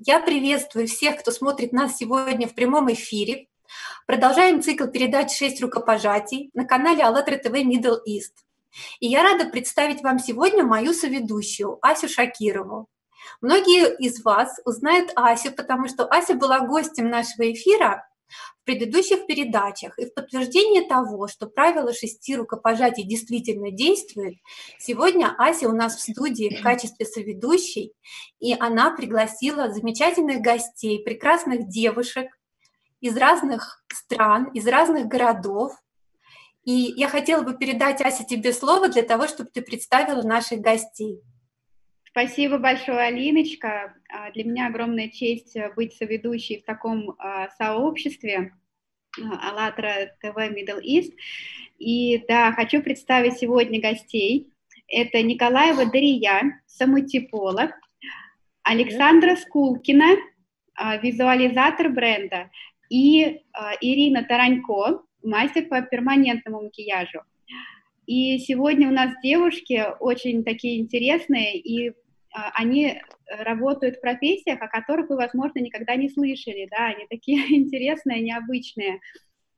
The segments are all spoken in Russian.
Я приветствую всех, кто смотрит нас сегодня в прямом эфире. Продолжаем цикл передач «Шесть рукопожатий» на канале АЛЛАТРА ТВ Middle East. И я рада представить вам сегодня мою соведущую Асю Шакирову. Многие из вас узнают Асю, потому что Ася была гостем нашего эфира в предыдущих передачах. И в подтверждение того, что правило шести рукопожатий действительно действует, сегодня Ася у нас в студии в качестве соведущей, и она пригласила замечательных гостей, прекрасных девушек из разных стран, из разных городов. И я хотела бы передать, Ася, тебе слово для того, чтобы ты представила наших гостей. Спасибо большое, Алиночка. А, для меня огромная честь э, быть соведущей в таком а, сообществе а, АЛЛАТРА ТВ Middle East. И да, хочу представить сегодня гостей. Это Николаева Дария, самотиполог, Александра Скулкина, визуализатор бренда, и Ирина Таранько, мастер по перманентному макияжу. И сегодня у нас девушки очень такие интересные, и они работают в профессиях, о которых вы, возможно, никогда не слышали, да, они такие интересные, необычные.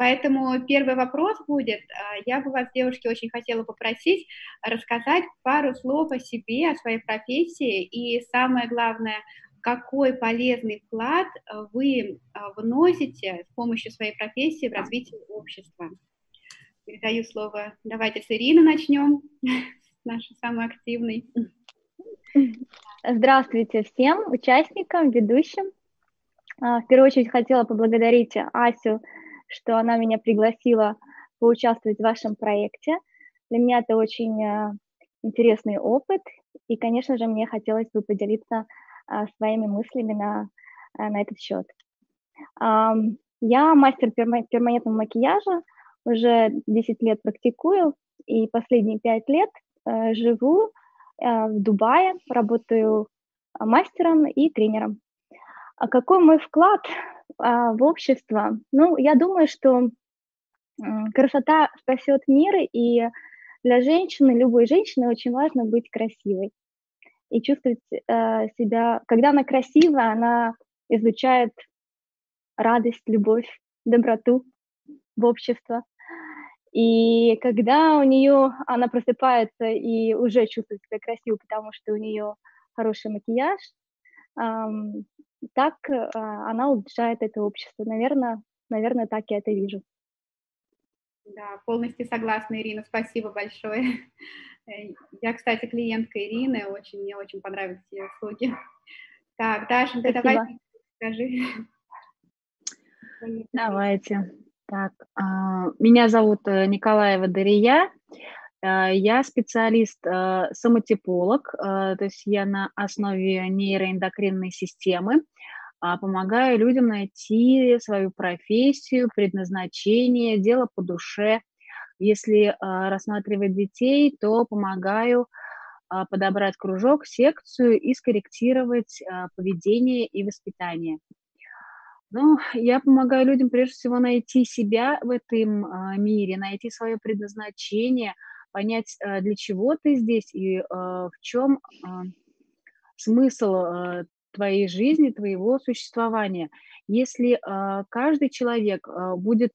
Поэтому первый вопрос будет, а, я бы вас, девушки, очень хотела попросить рассказать пару слов о себе, о своей профессии, и самое главное, какой полезный вклад вы а, вносите с помощью своей профессии в развитие общества. Передаю слово, давайте с Ирины начнем, нашей самой активной. Здравствуйте всем участникам, ведущим. А, в первую очередь хотела поблагодарить Асю, что она меня пригласила поучаствовать в вашем проекте. Для меня это очень а, интересный опыт, и, конечно же, мне хотелось бы поделиться а, своими мыслями на, на этот счет. Я мастер перманентного макияжа, уже 10 лет практикую, и последние 5 лет живу Э, в Дубае, работаю а, мастером и тренером. А какой мой вклад а, в общество? Ну, я думаю, что красота спасет мир, и для женщины, любой женщины очень важно быть красивой и чувствовать э, себя, когда она красивая, она излучает радость, любовь, доброту в общество. И когда у нее она просыпается и уже чувствует себя красиво, потому что у нее хороший макияж, эм, так э, она улучшает это общество. Наверное, наверное, так я это вижу. Да, полностью согласна, Ирина. Спасибо большое. Э, я, кстати, клиентка Ирины, очень, мне очень понравились ее услуги. Так, Даша, давай скажи. Давайте. Так, а, меня зовут э, Николаева Дария. Э, я специалист, э, то есть я на основе нейроэндокринной системы а, помогаю людям найти свою профессию, предназначение, дело по душе. Если рассматривать детей, то помогаю а, подобрать кружок, секцию и скорректировать поведение и воспитание. Ну, я помогаю людям прежде всего найти себя в этом а, мире, найти свое предназначение, понять, а, для чего ты здесь и а, в чем а, смысл а, твоей жизни, твоего существования. Если а, каждый человек будет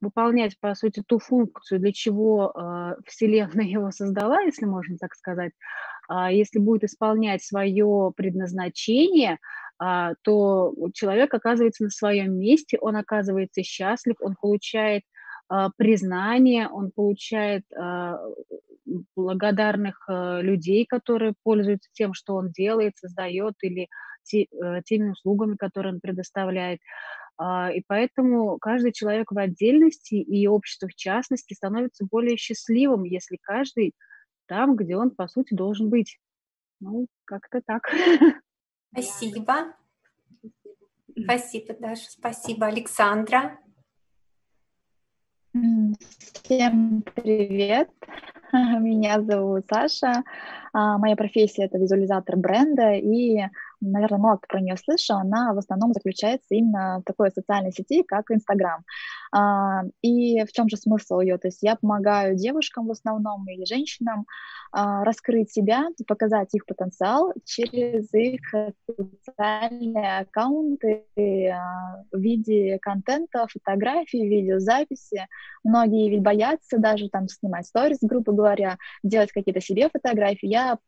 выполнять, по сути, ту функцию, для чего э, Вселенная его создала, если можно так сказать, э, если будет исполнять свое предназначение, то человек оказывается на своем месте, он оказывается счастлив, он получает а, признание, он получает а, благодарных людей, которые пользуются тем, что он делает, создает или э, теми услугами, которые он предоставляет. И поэтому каждый человек в отдельности и общество в частности становится более счастливым, если каждый там, где он, по сути, должен быть. Ну, как-то так. Спасибо. Спасибо, Даша. Спасибо, Александра. Всем привет. Меня зовут Саша. А, моя профессия это визуализатор бренда, и, наверное, мало кто про нее слышал. Она в основном заключается именно в такой социальной сети, как Инстаграм. А, и в чем же смысл ее? То есть я помогаю девушкам в основном или женщинам а, раскрыть себя, показать их потенциал через их социальные аккаунты а, в виде контента, фотографий, видеозаписи. Многие ведь боятся даже там снимать сторис, грубо говоря, делать какие-то себе фотографии. Я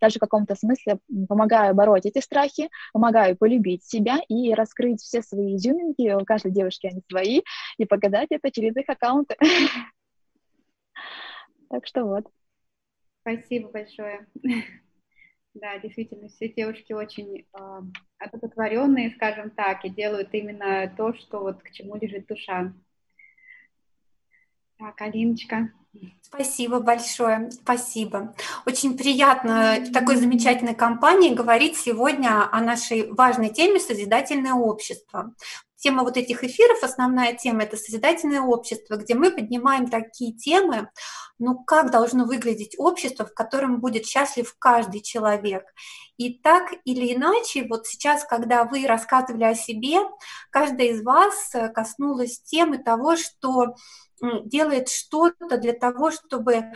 даже в каком-то смысле помогаю бороть эти страхи, помогаю полюбить себя и раскрыть все свои изюминки, у каждой девушки они свои, и показать это через их аккаунты. Так что вот. Спасибо большое. Да, действительно, все девушки очень э, одухотворенные, скажем так, и делают именно то, что вот к чему лежит душа. Так, Алиночка. Спасибо большое, спасибо. Очень приятно в такой замечательной компании говорить сегодня о нашей важной теме «Созидательное общество». Тема вот этих эфиров, основная тема – это созидательное общество, где мы поднимаем такие темы, ну, как должно выглядеть общество, в котором будет счастлив каждый человек. И так или иначе, вот сейчас, когда вы рассказывали о себе, каждая из вас коснулась темы того, что делает что-то для того, чтобы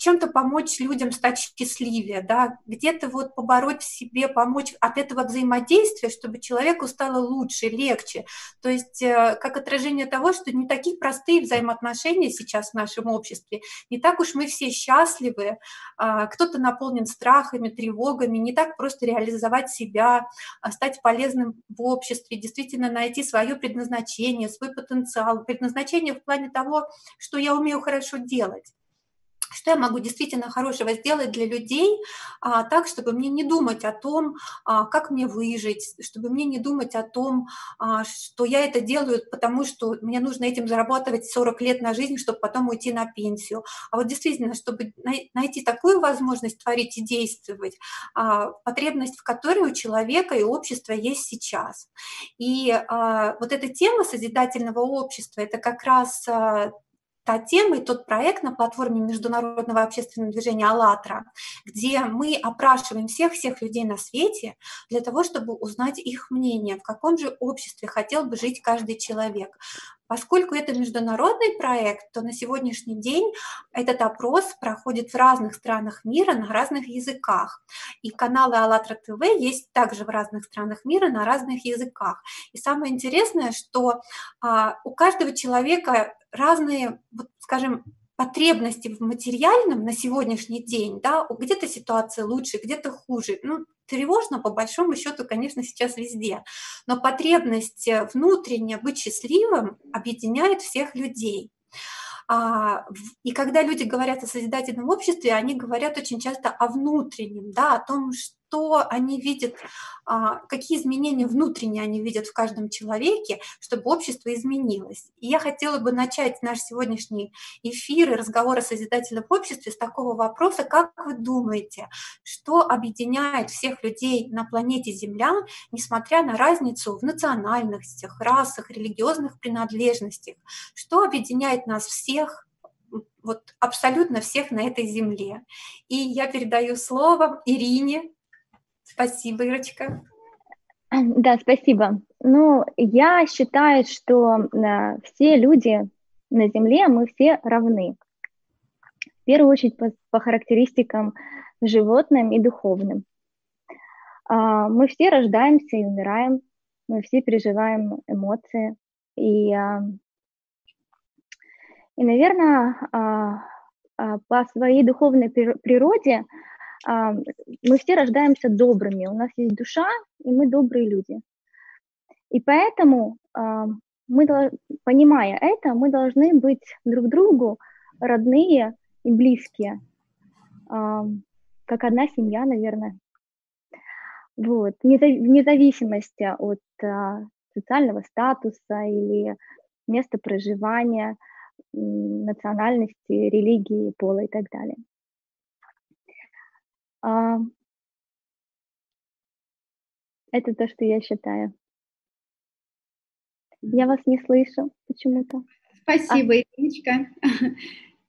чем-то помочь людям стать счастливее, да, где-то вот побороть в себе, помочь от этого взаимодействия, чтобы человеку стало лучше, легче. То есть э, как отражение того, что не такие простые взаимоотношения сейчас в нашем обществе, не так уж мы все счастливы, а, кто-то наполнен страхами, тревогами, не так просто реализовать себя, а стать полезным в обществе, действительно найти свое предназначение, свой потенциал, предназначение в плане того, что я умею хорошо делать что я могу действительно хорошего сделать для людей, а, так, чтобы мне не думать о том, а, как мне выжить, чтобы мне не думать о том, а, что я это делаю, потому что мне нужно этим зарабатывать 40 лет на жизнь, чтобы потом уйти на пенсию. А вот действительно, чтобы найти такую возможность творить и действовать, а, потребность в которой у человека и общества есть сейчас. И а, вот эта тема созидательного общества, это как раз а, та тема и тот проект на платформе международного общественного движения «АЛЛАТРА», где мы опрашиваем всех-всех людей на свете для того, чтобы узнать их мнение, в каком же обществе хотел бы жить каждый человек. Поскольку это международный проект, то на сегодняшний день этот опрос проходит в разных странах мира на разных языках. И каналы АЛЛАТРА ТВ есть также в разных странах мира на разных языках. И самое интересное, что а, у каждого человека разные, вот, скажем, потребности в материальном на сегодняшний день, да, где-то ситуация лучше, где-то хуже. Ну, тревожно, по большому счету, конечно, сейчас везде. Но потребность э, внутренне быть счастливым объединяет всех людей. А, и когда люди говорят о созидательном обществе, они говорят очень часто о внутреннем, да, о том, что они видят, а, какие изменения внутренние они видят в каждом человеке, чтобы общество изменилось. И я хотела бы начать наш сегодняшний эфир и разговор о созидательном обществе с такого вопроса, как вы думаете, что объединяет всех людей на планете Земля, несмотря на разницу в национальностях, расах, религиозных принадлежностях, что объединяет нас всех, вот абсолютно всех на этой земле. И я передаю слово Ирине. Спасибо, Ирочка. Да, спасибо. Ну, я считаю, что э, все люди на Земле, мы все равны. В первую очередь по, по характеристикам животным и духовным. Э, мы все рождаемся и умираем, мы все переживаем эмоции. И э, и, наверное, а, а, по своей духовной природе а, мы все рождаемся добрыми. У нас есть душа, и мы добрые люди. И поэтому мы, понимая это, мы должны быть друг другу родные и близкие, как одна семья, наверное. Вот. Вне зависимости от социального статуса или места проживания – национальности, религии, пола и так далее. А, это то, что я считаю. Я вас не слышу почему-то. Спасибо, а. Ириночка.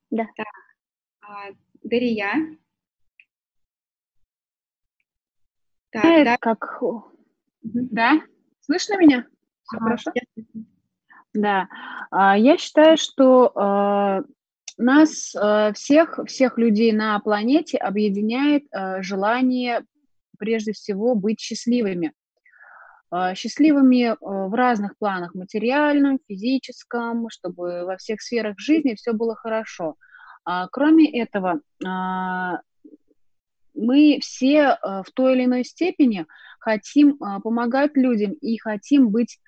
Да. Так. А, Дарья. Так, э, да. Как... Да? Слышно меня? Все ага. хорошо? Да, а, я считаю, что а, нас а, всех, всех людей на планете объединяет желание прежде всего быть счастливыми. Счастливыми в разных планах, материальном, физическом, чтобы во всех сферах жизни все было хорошо. Кроме этого, мы все в той или иной степени хотим помогать людям и хотим быть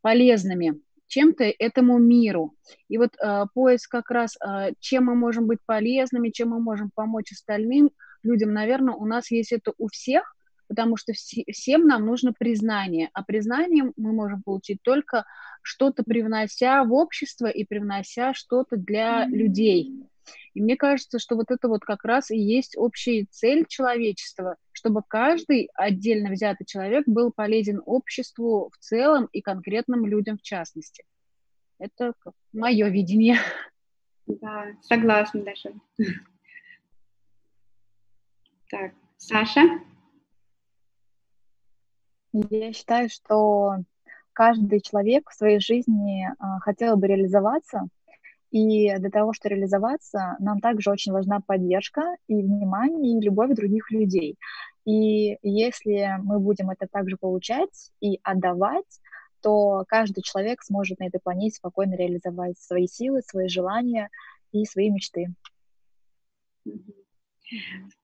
полезными чем-то этому миру. И вот э, поиск как раз, э, чем мы можем быть полезными, чем мы можем помочь остальным людям, наверное, у нас есть это у всех, потому что вс- всем нам нужно признание, а признанием мы можем получить только что-то привнося в общество и привнося что-то для людей. И мне кажется, что вот это вот как раз и есть общая цель человечества, чтобы каждый отдельно взятый человек был полезен обществу в целом и конкретным людям в частности. Это мое видение. Да, согласна даже. Так, Саша? Я считаю, что каждый человек в своей жизни а, хотел бы реализоваться, и для того, чтобы реализоваться, нам также очень важна поддержка и внимание, и любовь других людей. И если мы будем это также получать и отдавать, то каждый человек сможет на этой планете спокойно реализовать свои силы, свои желания и свои мечты.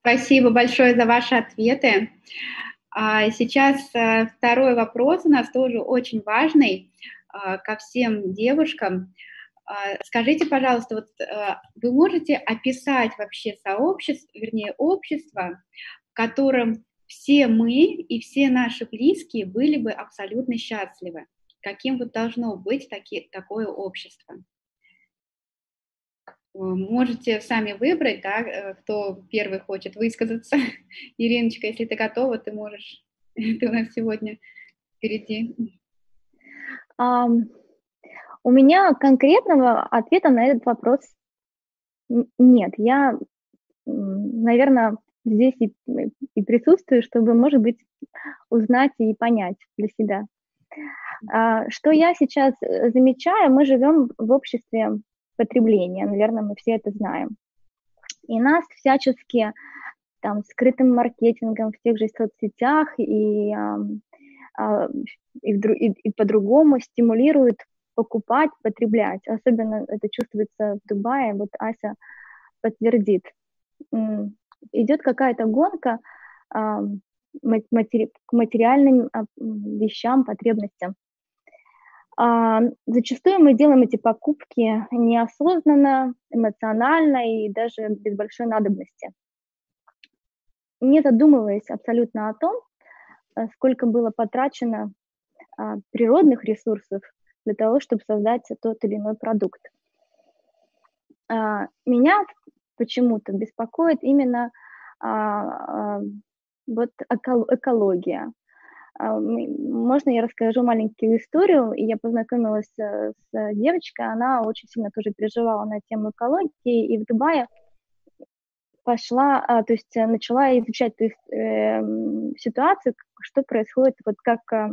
Спасибо большое за ваши ответы. А сейчас э, второй вопрос у нас тоже очень важный а, ко всем девушкам. А, скажите, пожалуйста, вот э, вы можете описать вообще сообщество, вернее, общество, в котором все мы и все наши близкие были бы абсолютно счастливы? Каким вот должно быть таки, такое общество? Можете сами выбрать, да, э, кто первый хочет высказаться. Ириночка, если ты готова, ты можешь. Ты у нас сегодня впереди. Um, у меня конкретного ответа на этот вопрос нет. Я, наверное, здесь и, и присутствую, чтобы, может быть, узнать и понять для себя. А, что я сейчас э, замечаю, мы живем в обществе потребления, наверное, мы все это знаем. И нас всячески там скрытым маркетингом в тех же соцсетях и, а, и, и, и по-другому стимулируют покупать, потреблять. Особенно это чувствуется в Дубае, вот Ася подтвердит. Идет какая-то гонка к материальным а, вещам, потребностям. А, зачастую мы делаем эти покупки неосознанно, эмоционально и даже без большой надобности. Не задумываясь абсолютно о том, э, сколько было потрачено а, природных ресурсов для того, чтобы создать тот или иной продукт. А, меня почему-то беспокоит именно а, а, вот экология. Можно я расскажу маленькую историю? Я познакомилась с девочкой, она очень сильно тоже переживала на тему экологии, и в Дубае пошла, то есть начала изучать то есть, э, ситуацию, что происходит, вот как а,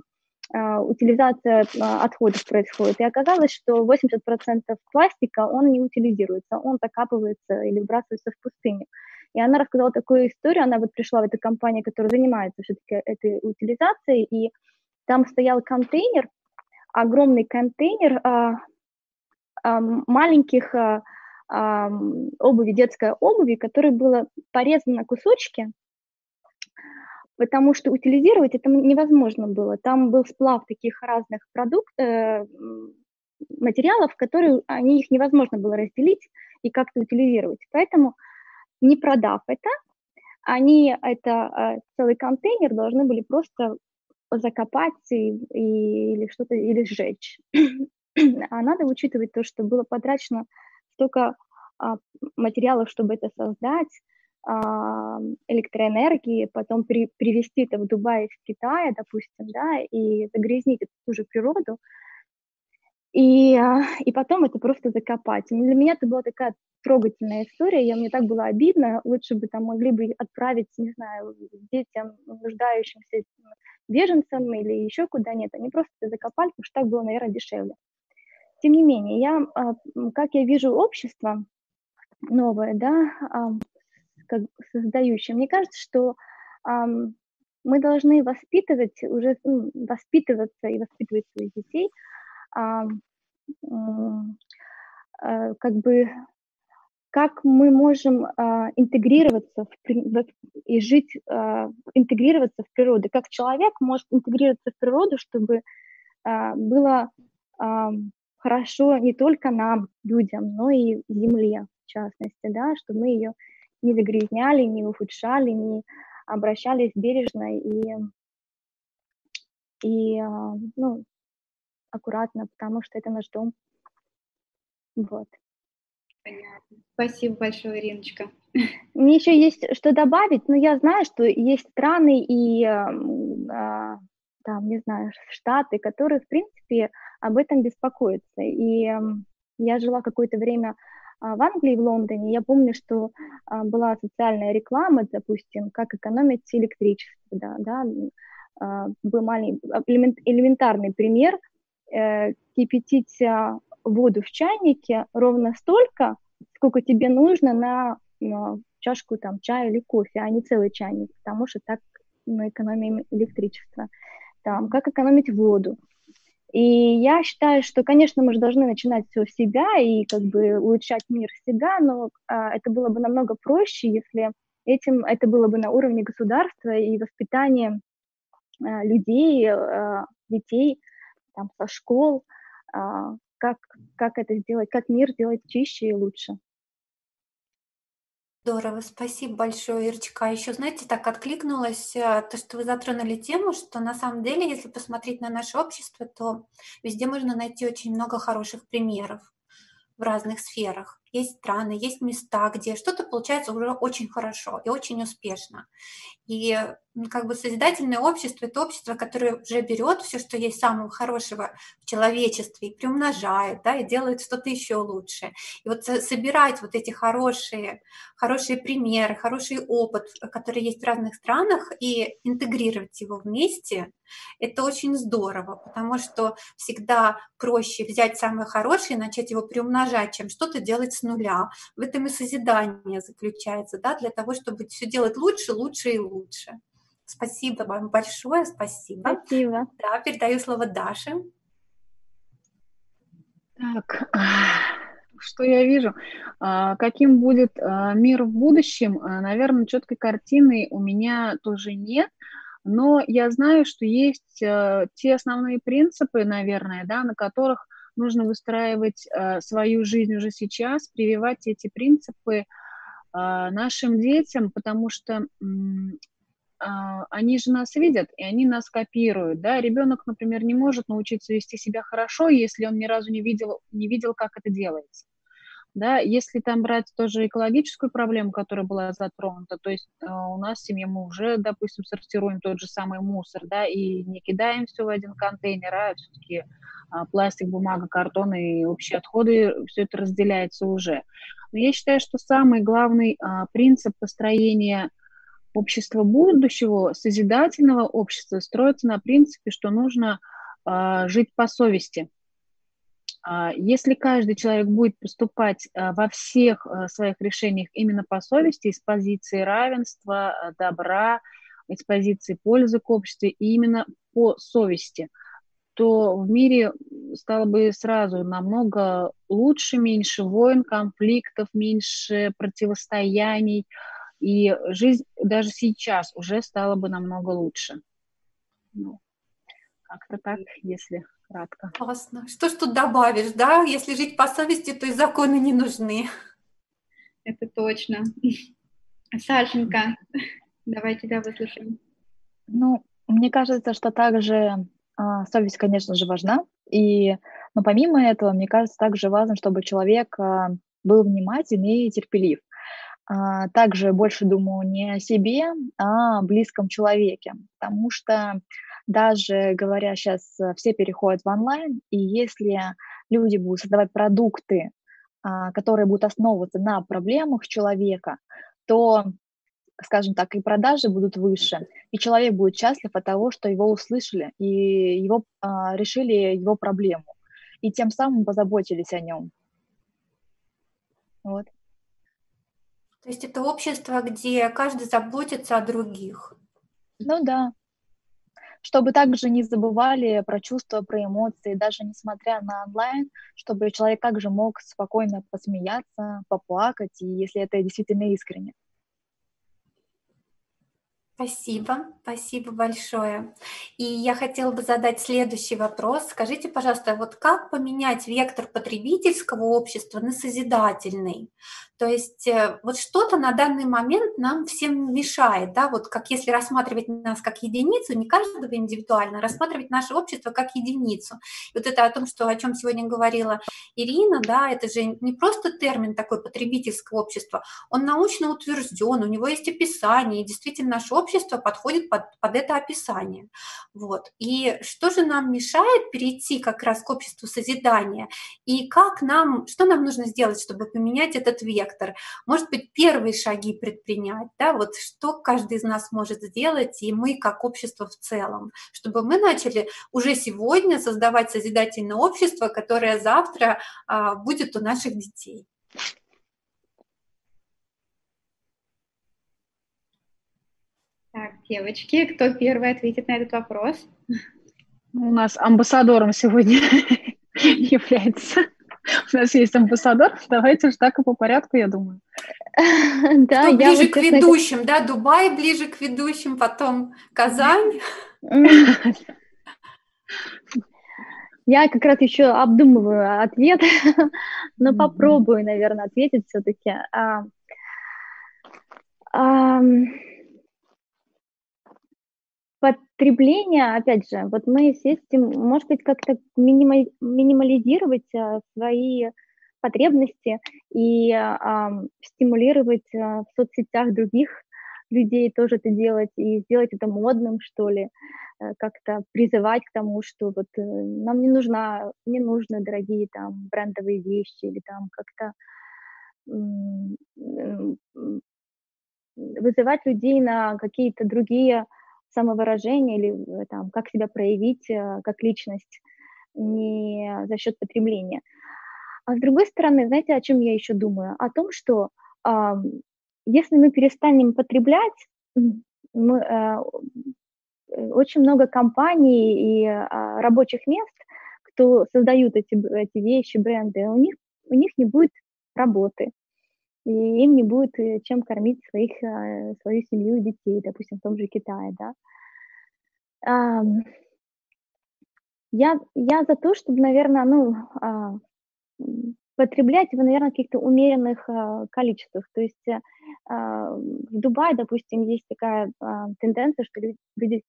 утилизация а, отходов происходит. И оказалось, что 80% пластика, он не утилизируется, он закапывается или выбрасывается в пустыню. И она рассказала такую историю, она вот пришла в эту компанию, которая занимается все-таки этой утилизацией, и там стоял контейнер, огромный контейнер а, а, маленьких а, а, обуви, детской обуви, которая была порезана на кусочки, потому что утилизировать это невозможно было. Там был сплав таких разных продуктов, э, материалов, которые они их невозможно было разделить и как-то утилизировать. Поэтому, не продав это, они это э, целый контейнер должны были просто закопать и, и, или что-то или сжечь. а надо учитывать то, что было потрачено столько а, материалов, чтобы это создать, электроэнергии, потом при, привезти это в Дубай из Китая, допустим, да, и загрязнить эту ту же природу, и, а, и потом это просто закопать. Для меня это была такая трогательная история, я, мне так было обидно, лучше бы там могли бы отправить, не знаю, детям, нуждающимся беженцам или еще куда-нибудь, они просто это закопали, потому что так было, наверное, дешевле. тем не менее, я, а, как я вижу общество новое, да, а, как создающее, мне кажется, что мы должны воспитывать, уже ну, воспитываться и воспитывать своих детей, а, как бы как мы можем а, интегрироваться в, в, и жить, а, интегрироваться в природу, как человек может интегрироваться в природу, чтобы а, было а, хорошо не только нам, людям, но и Земле, в частности, да, чтобы мы ее не загрязняли, не ухудшали, не обращались бережно и, и а, ну, аккуратно, потому что это наш дом. Вот. Понятно. Спасибо большое, Ириночка. Мне еще есть что добавить, но я знаю, что есть страны и а, там, не знаю, штаты, которые, в принципе, об этом беспокоятся. И я жила какое-то время а, в Англии, в Лондоне. Я помню, что а, была социальная реклама, допустим, как экономить электричество. Да, да. Был маленький, элементарный пример э, кипятить воду в чайнике ровно столько, сколько тебе нужно на чашку там чая или кофе, а не целый чайник, потому что так мы экономим электричество. Там, как экономить воду. И я считаю, что, конечно, мы же должны начинать все с себя и как бы улучшать мир себя, но а, это было бы намного проще, если этим это было бы на уровне государства и воспитания а, людей, а, детей там, со школ, а, как, как это сделать, как мир сделать чище и лучше. Здорово, спасибо большое, Ирочка. Еще, знаете, так откликнулось э, то, что вы затронули тему, что на самом деле, если посмотреть на наше общество, то везде можно найти очень много хороших примеров в разных сферах. Есть страны, есть места, где что-то получается уже очень хорошо и очень успешно. И как бы созидательное общество – это общество, которое уже берет все, что есть самого хорошего в человечестве, и приумножает, да, и делает что-то еще лучше. И вот собирать вот эти хорошие, хорошие примеры, хороший опыт, который есть в разных странах, и интегрировать его вместе – это очень здорово, потому что всегда проще взять самое хорошее и начать его приумножать, чем что-то делать с нуля. В этом и созидание заключается, да, для того, чтобы все делать лучше, лучше и лучше. Спасибо вам большое, спасибо. Спасибо. Да, передаю слово Даше. Так, что я вижу? А, каким будет а, мир в будущем? А, Наверное, четкой картины у меня тоже нет, но я знаю, что есть те основные принципы, наверное, да, на которых нужно выстраивать свою жизнь уже сейчас, прививать эти принципы нашим детям, потому что а, они же нас видят, и они нас копируют, да, ребенок, например, не может научиться вести себя хорошо, если он ни разу не видел, не видел, как это делается, да, если там брать тоже экологическую проблему, которая была затронута, то есть э, у нас в семье мы уже, допустим, сортируем тот же самый мусор, да, и не кидаем все в один контейнер, а все-таки э, пластик, бумага, картон и общие отходы, все это разделяется уже. Но я считаю, что самый главный э, принцип построения общество будущего, созидательного общества строится на принципе, что нужно э, жить по совести. Э, если каждый человек будет поступать э, во всех э, своих решениях именно по совести, из позиции равенства, добра, из позиции пользы к обществу, и именно по совести, то в мире стало бы сразу намного лучше, меньше войн, конфликтов, меньше противостояний, и жизнь даже сейчас уже стала бы намного лучше. Ну, как-то так, если кратко. Классно. Что ж тут добавишь, да? Если жить по совести, то и законы не нужны. Это точно. Сашенька, давай тебя выслушаем. Ну, мне кажется, что также а, совесть, конечно же, важна. И, но помимо этого, мне кажется, также важно, чтобы человек а, был внимательный и терпелив. А, также больше думаю не о себе, а о близком человеке, потому что даже говоря сейчас, э, все переходят в онлайн, и если люди будут создавать продукты, а, которые будут основываться на проблемах человека, то, скажем так, и продажи будут выше, и человек будет счастлив от того, что его услышали и его а, решили его проблему. и тем самым позаботились о нем. Вот. То есть это общество, где каждый заботится о других. Ну да. Чтобы также не забывали про чувства, про эмоции, даже несмотря на онлайн, чтобы человек также мог спокойно посмеяться, поплакать, и если это действительно искренне. Спасибо, спасибо большое. И я хотела бы задать следующий вопрос. Скажите, пожалуйста, вот как поменять вектор потребительского общества на созидательный? То есть э, вот что-то на данный момент нам всем мешает, да, вот как если рассматривать нас как единицу, не каждого индивидуально, а рассматривать наше общество как единицу. И вот это о том, что, о чем сегодня говорила Ирина, да, это же не просто термин такой потребительского общества, он научно утвержден, у него есть описание, и действительно наше общество подходит под, под это описание. Вот. И что же нам мешает перейти как раз к обществу созидания? И как нам, что нам нужно сделать, чтобы поменять этот вектор? Вектор. Может быть, первые шаги предпринять, да, вот что каждый из нас может сделать, и мы как общество в целом, чтобы мы начали уже сегодня создавать созидательное общество, которое завтра а, будет у наших детей. Так, девочки, кто первый ответит на этот вопрос? У нас амбассадором сегодня является у нас есть амбассадор, давайте же так и по порядку, я думаю. Да, Кто ближе к ведущим, да, Дубай ближе к ведущим, потом Казань. Я как раз еще обдумываю ответ, но попробую, наверное, ответить все-таки. Потребление, опять же, вот мы сесть, может быть, как-то минимализировать а, свои потребности и а, стимулировать а, в соцсетях других людей тоже это делать и сделать это модным, что ли, э, как-то призывать к тому, что вот э, нам не нужна, не нужны дорогие там брендовые вещи или там как-то вызывать людей на какие-то другие самовыражение или э, там, как себя проявить э, как личность не за счет потребления. А с другой стороны, знаете, о чем я еще думаю? О том, что э, если мы перестанем потреблять, мы, э, очень много компаний и э, рабочих мест, кто создают эти, эти вещи, бренды, у них, у них не будет работы, и им не будет э, чем кормить своих, э, свою семью и детей, допустим, в том же Китае, да. Я, я за то, чтобы, наверное, ну, а, потреблять его, наверное, в каких-то умеренных а, количествах. То есть э, а, в Дубае, допустим, есть такая тенденция, что люди,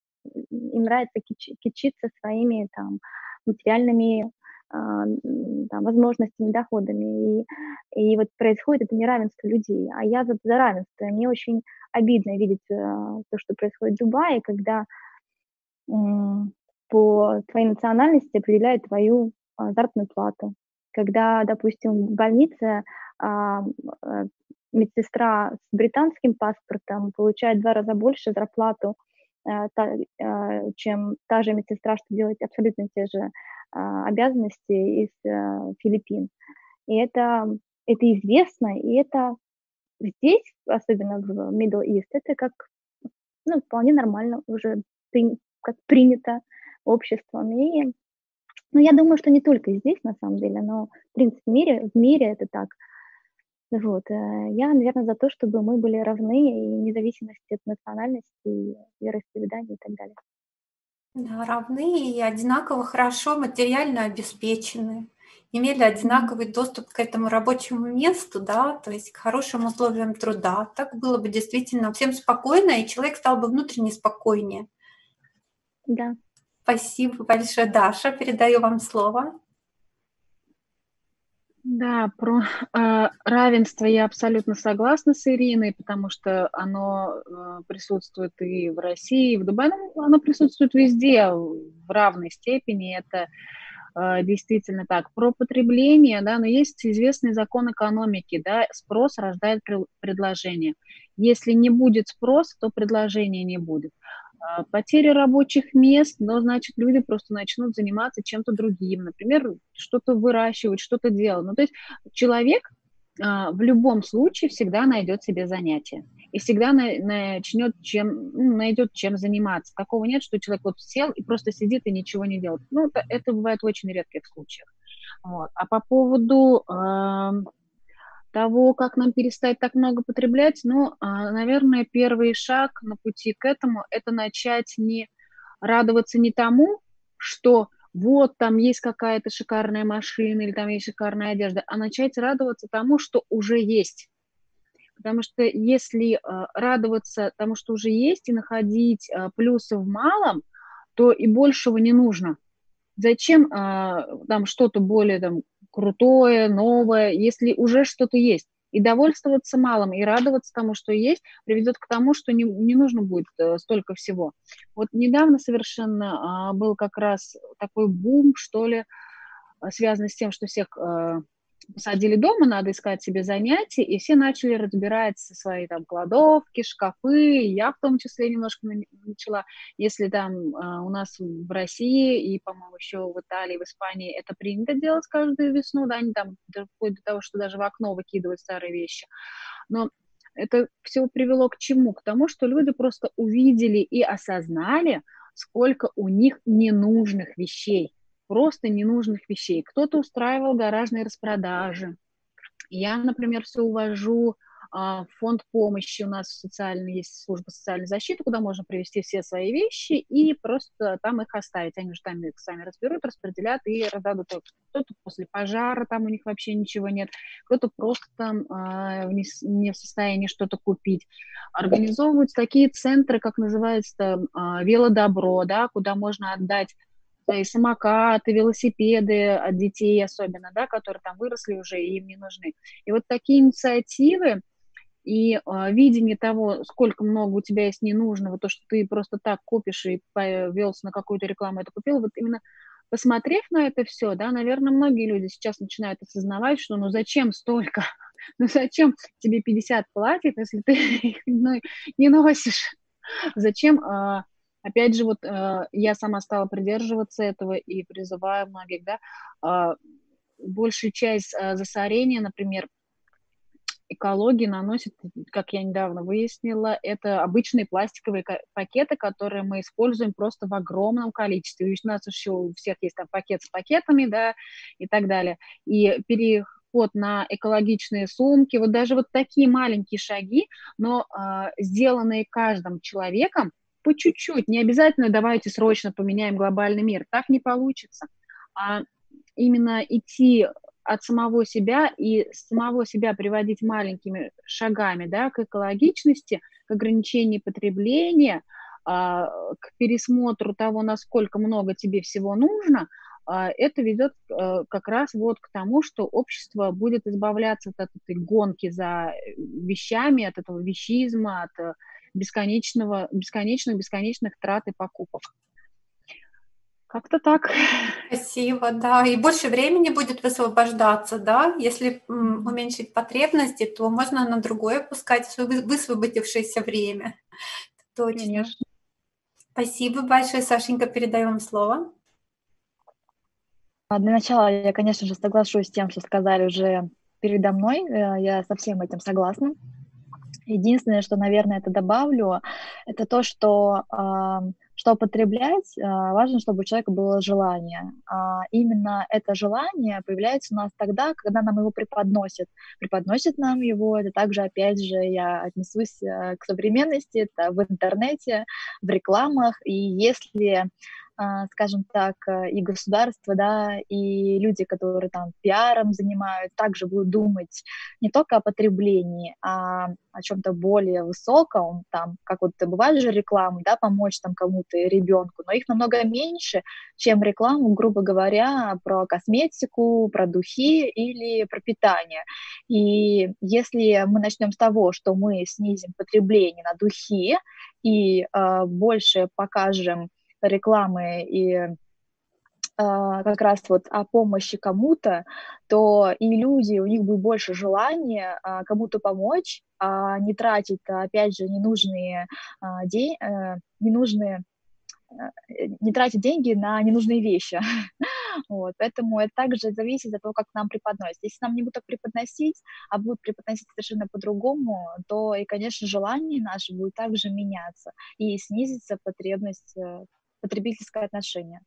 им нравится кичиться своими там материальными а, там, возможностями, доходами. И, и вот происходит это неравенство людей. А я за, за равенство. Мне очень обидно видеть э, то, что происходит в Дубае, когда э, по твоей национальности определяют твою э, заработную плату. Когда, допустим, в больнице а, э, медсестра с британским паспортом получает в два раза больше зарплату, чем та же медсестра, что делает абсолютно те же а, обязанности из э, Филиппин. И это, это известно, и это здесь, особенно в Middle East, это как ну, вполне нормально уже как принято обществом. И, ну, я думаю, что не только здесь, на самом деле, но, в принципе, в мире, в мире это так. Вот. Э, я, наверное, за то, чтобы мы были равны и независимости от национальности, вероисповедания и так далее. Да, равны и одинаково хорошо материально обеспечены, имели одинаковый доступ к этому рабочему месту, да, то есть к хорошим условиям труда. Так было бы действительно всем спокойно, и человек стал бы внутренне спокойнее. Да. Спасибо большое, Даша. Передаю вам слово. Да, про э, равенство я абсолютно согласна с Ириной, потому что оно э, присутствует и в России, и в Дубае, ну, оно присутствует везде в равной степени, это э, действительно так. Про потребление, да, но есть известный закон экономики, да, спрос рождает предложение. Если не будет спроса, то предложения не будет. А, потеря рабочих мест, но, значит, люди просто начнут заниматься чем-то другим, например, что-то выращивать, что-то делать. Ну, то есть человек а, в любом случае всегда найдет себе занятие и всегда на, начнет чем, ну, найдет чем заниматься. Такого нет, что человек вот сел и просто сидит и ничего не делает. Ну, это, это бывает в очень редких случаях. Вот. А по поводу э, того, как нам перестать так много потреблять, ну, э, наверное, первый шаг на пути к этому – это начать не радоваться не тому, что вот там есть какая-то шикарная машина или там есть шикарная одежда, а начать радоваться тому, что уже есть. Потому что если э, радоваться тому, что уже есть, и находить э, плюсы в малом, то и большего не нужно. Зачем э, там что-то более там, крутое, новое, если уже что-то есть? И довольствоваться малым, и радоваться тому, что есть, приведет к тому, что не, не нужно будет э, столько всего. Вот недавно совершенно э, был как раз такой бум, что ли, связанный с тем, что всех э, посадили дома, надо искать себе занятия, и все начали разбирать свои там кладовки, шкафы, я в том числе немножко начала, если там а, у нас в России и, по-моему, еще в Италии, в Испании это принято делать каждую весну, да, они там вплоть до того, что даже в окно выкидывают старые вещи, но это все привело к чему? К тому, что люди просто увидели и осознали, сколько у них ненужных вещей просто ненужных вещей. Кто-то устраивал гаражные распродажи. Я, например, все увожу а, фонд помощи, у нас социальный, есть служба социальной защиты, куда можно привезти все свои вещи и просто там их оставить. Они же там их сами разберут, распределят и раздадут. Кто-то после пожара, там у них вообще ничего нет, кто-то просто там а, не, в состоянии что-то купить. Организовываются такие центры, как называется, там, а, велодобро, да, куда можно отдать и самокаты, велосипеды от детей особенно, да, которые там выросли уже и им не нужны. И вот такие инициативы и э, видение того, сколько много у тебя есть ненужного, то, что ты просто так купишь и повелся на какую-то рекламу, это купил, вот именно посмотрев на это все, да, наверное, многие люди сейчас начинают осознавать, что ну зачем столько, ну зачем тебе 50 платьев, если ты их ну, не носишь, зачем а, Опять же, вот э, я сама стала придерживаться этого и призываю многих, да, э, большую часть э, засорения, например, экологии наносит, как я недавно выяснила, это обычные пластиковые пакеты, которые мы используем просто в огромном количестве. И у нас еще у всех есть там пакет с пакетами, да, и так далее. И переход на экологичные сумки, вот даже вот такие маленькие шаги, но э, сделанные каждым человеком, по чуть-чуть, не обязательно давайте срочно поменяем глобальный мир, так не получится. А именно идти от самого себя и самого себя приводить маленькими шагами да, к экологичности, к ограничению потребления, а, к пересмотру того, насколько много тебе всего нужно, а, это ведет э, как раз вот к тому, что общество будет избавляться от этой гонки за вещами, от этого вещизма, от бесконечного, бесконечных, бесконечных трат и покупок. Как-то так. Спасибо, да. И больше времени будет высвобождаться, да. Если уменьшить потребности, то можно на другое пускать высвободившееся время. Точно. Конечно. Спасибо большое, Сашенька, передаю вам слово. А, для начала я, конечно же, соглашусь с тем, что сказали уже передо мной. Э, я со всем этим согласна. Единственное, что, наверное, это добавлю, это то, что что употреблять, важно, чтобы у человека было желание. А именно это желание появляется у нас тогда, когда нам его преподносят. Преподносят нам его, это также, опять же, я отнесусь э, к современности, это в интернете, в рекламах, и если а, скажем так, э, и государство, да, и люди, которые там пиаром занимают, также будут думать не только о потреблении, а о чем-то более высоком, там, как вот бывает же рекламы, да, помочь там кому-то, ребенку, но их намного меньше, чем рекламу, грубо говоря, про косметику, про духи или про питание. И если мы начнем с того, что мы снизим потребление на духи и э, больше покажем рекламы и как раз вот о помощи кому-то, то и люди, у них будет больше желания кому-то помочь, а не тратить, опять же, ненужные, день, э, ненужные Э, не тратить деньги на ненужные вещи. вот, поэтому это также зависит от того, как нам преподносят. Если нам не будут так преподносить, а будут преподносить совершенно по-другому, то и, конечно, желание наше будет также меняться и снизится потребность, э, потребительское отношение.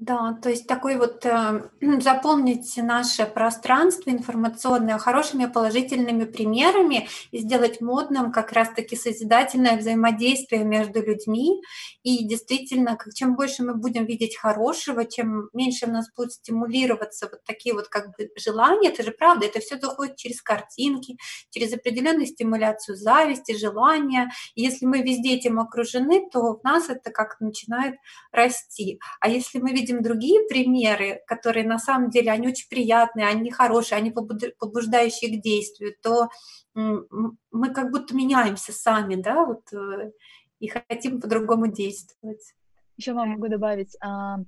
Да, то есть такой вот э, заполнить наше пространство информационное хорошими положительными примерами и сделать модным как раз-таки созидательное взаимодействие между людьми. И действительно, чем больше мы будем видеть хорошего, чем меньше у нас будет стимулироваться вот такие вот как бы желания, это же правда, это все заходит через картинки, через определенную стимуляцию зависти, желания. И если мы везде этим окружены, то в нас это как начинает расти. А если мы видим видим другие примеры, которые на самом деле, они очень приятные, они хорошие, они побуждающие к действию, то мы как будто меняемся сами, да, вот, э, и хотим по-другому действовать. Еще вам могу добавить, а,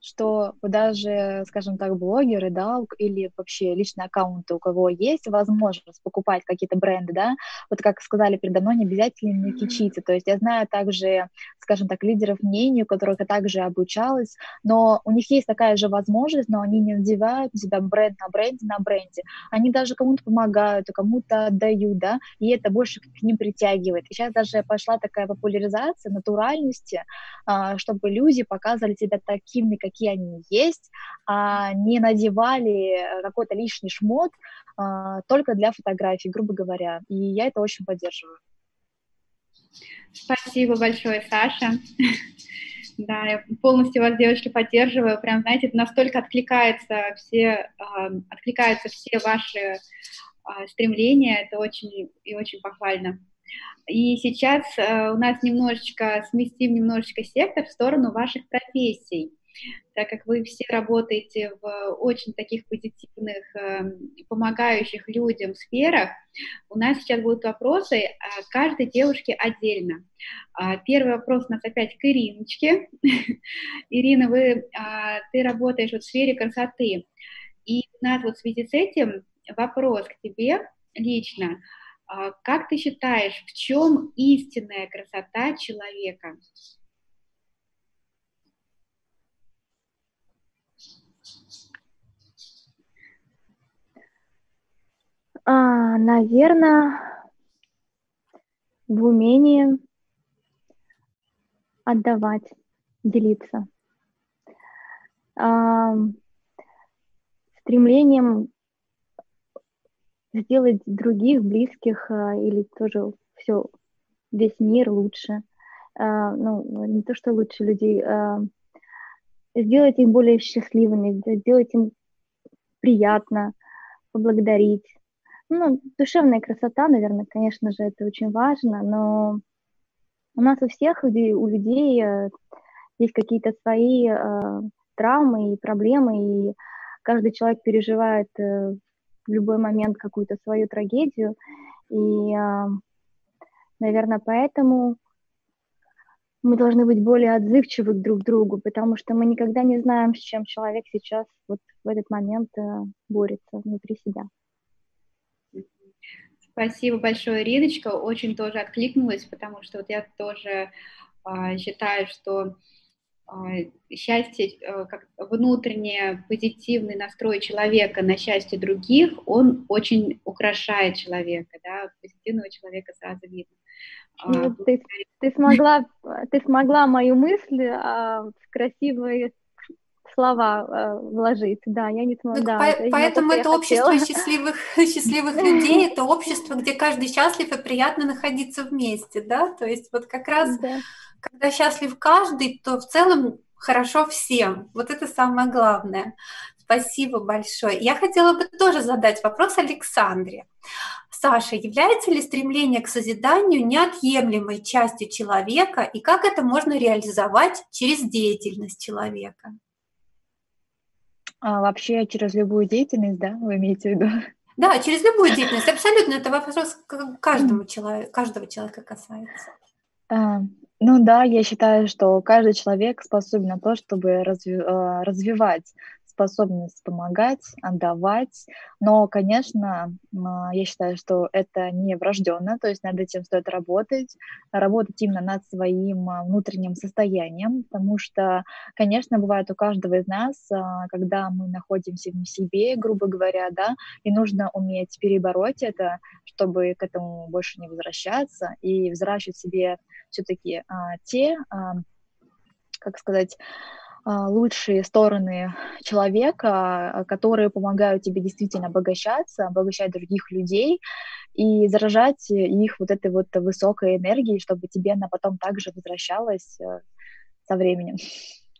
что даже, скажем так, блогеры, да, или вообще личные аккаунты, у кого есть возможность покупать какие-то бренды, да, вот как сказали передо мной, не обязательно не кичиться, то есть я знаю также, скажем так, лидеров мнений, у которых я также обучалась, но у них есть такая же возможность, но они не надевают на себя бренд на бренде на бренде, они даже кому-то помогают, кому-то отдают, да, и это больше к ним притягивает. И сейчас даже пошла такая популяризация натуральности, а, чтобы люди показывали себя таким такими, какие они есть, а не надевали какой-то лишний шмот а, только для фотографий, грубо говоря. И я это очень поддерживаю. Спасибо большое, Саша. Да, я полностью вас, девочки, поддерживаю. Прям, знаете, настолько откликается все, э, откликаются все ваши э, стремления. Это очень и очень похвально. И сейчас э, у нас немножечко сместим немножечко сектор в сторону ваших профессий так как вы все работаете в очень таких позитивных, эм, помогающих людям сферах, у нас сейчас будут вопросы каждой девушке отдельно. А, первый вопрос у нас опять к Ириночке. Ирина, вы, а, ты работаешь в сфере красоты, и у нас вот в связи с этим вопрос к тебе лично. А, как ты считаешь, в чем истинная красота человека? А, наверное, в умении отдавать, делиться. А, стремлением сделать других, близких а, или тоже все, весь мир лучше. А, ну, не то, что лучше людей, а, сделать их более счастливыми, сделать им приятно, поблагодарить, ну, душевная красота, наверное, конечно же, это очень важно, но у нас у всех, у людей э, есть какие-то свои э, травмы и проблемы, и каждый человек переживает э, в любой момент какую-то свою трагедию, и, э, наверное, поэтому мы должны быть более отзывчивы друг к другу, потому что мы никогда не знаем, с чем человек сейчас вот в этот момент э, борется внутри себя. Спасибо большое, Риночка. Очень тоже откликнулась, потому что вот я тоже э, считаю, что э, счастье, э, как внутренний позитивный настрой человека на счастье других, он очень украшает человека, да, позитивного человека сразу видно. Ну, ты, ты, смогла, ты смогла мою мысль а, в красивые слова э, вложить. Да, я не смогла. Ну, да, по- это поэтому это общество счастливых, счастливых людей, это общество, где каждый счастлив и приятно находиться вместе, да, то есть вот как раз, да. когда счастлив каждый, то в целом хорошо всем. Вот это самое главное. Спасибо большое. Я хотела бы тоже задать вопрос Александре. Саша, является ли стремление к созиданию неотъемлемой частью человека и как это можно реализовать через деятельность человека? А, вообще через любую деятельность, да, вы имеете в виду? Да, через любую деятельность, абсолютно. Это вопрос каждому человеку, каждого человека касается. А, Ну да, я считаю, что каждый человек способен на то, чтобы разви- э, развивать способность помогать, отдавать. Но, конечно, а, я считаю, что это не врожденно, то есть над этим стоит работать, работать именно над своим а, внутренним состоянием, потому что, конечно, бывает у каждого из нас, а, когда мы находимся в себе, грубо говоря, да, и нужно уметь перебороть это, чтобы к этому больше не возвращаться и взращивать себе все-таки те, как сказать, а, лучшие стороны человека, а, которые помогают тебе действительно обогащаться, обогащать других людей и заражать их вот этой вот высокой энергией, чтобы тебе она потом также возвращалась э, со временем.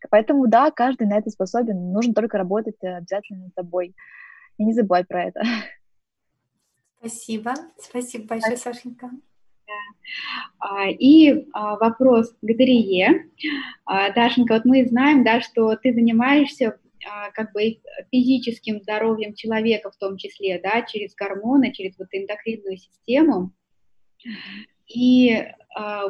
Поэтому да, каждый на это способен, нужно только работать э, обязательно над собой. И не забывай про это. Спасибо. Спасибо большое, Сашенька. А, и а, вопрос к Дарье. А, Дашенька, вот мы знаем, да, что ты занимаешься как бы физическим здоровьем человека в том числе, да, через гормоны, через вот эндокринную систему. И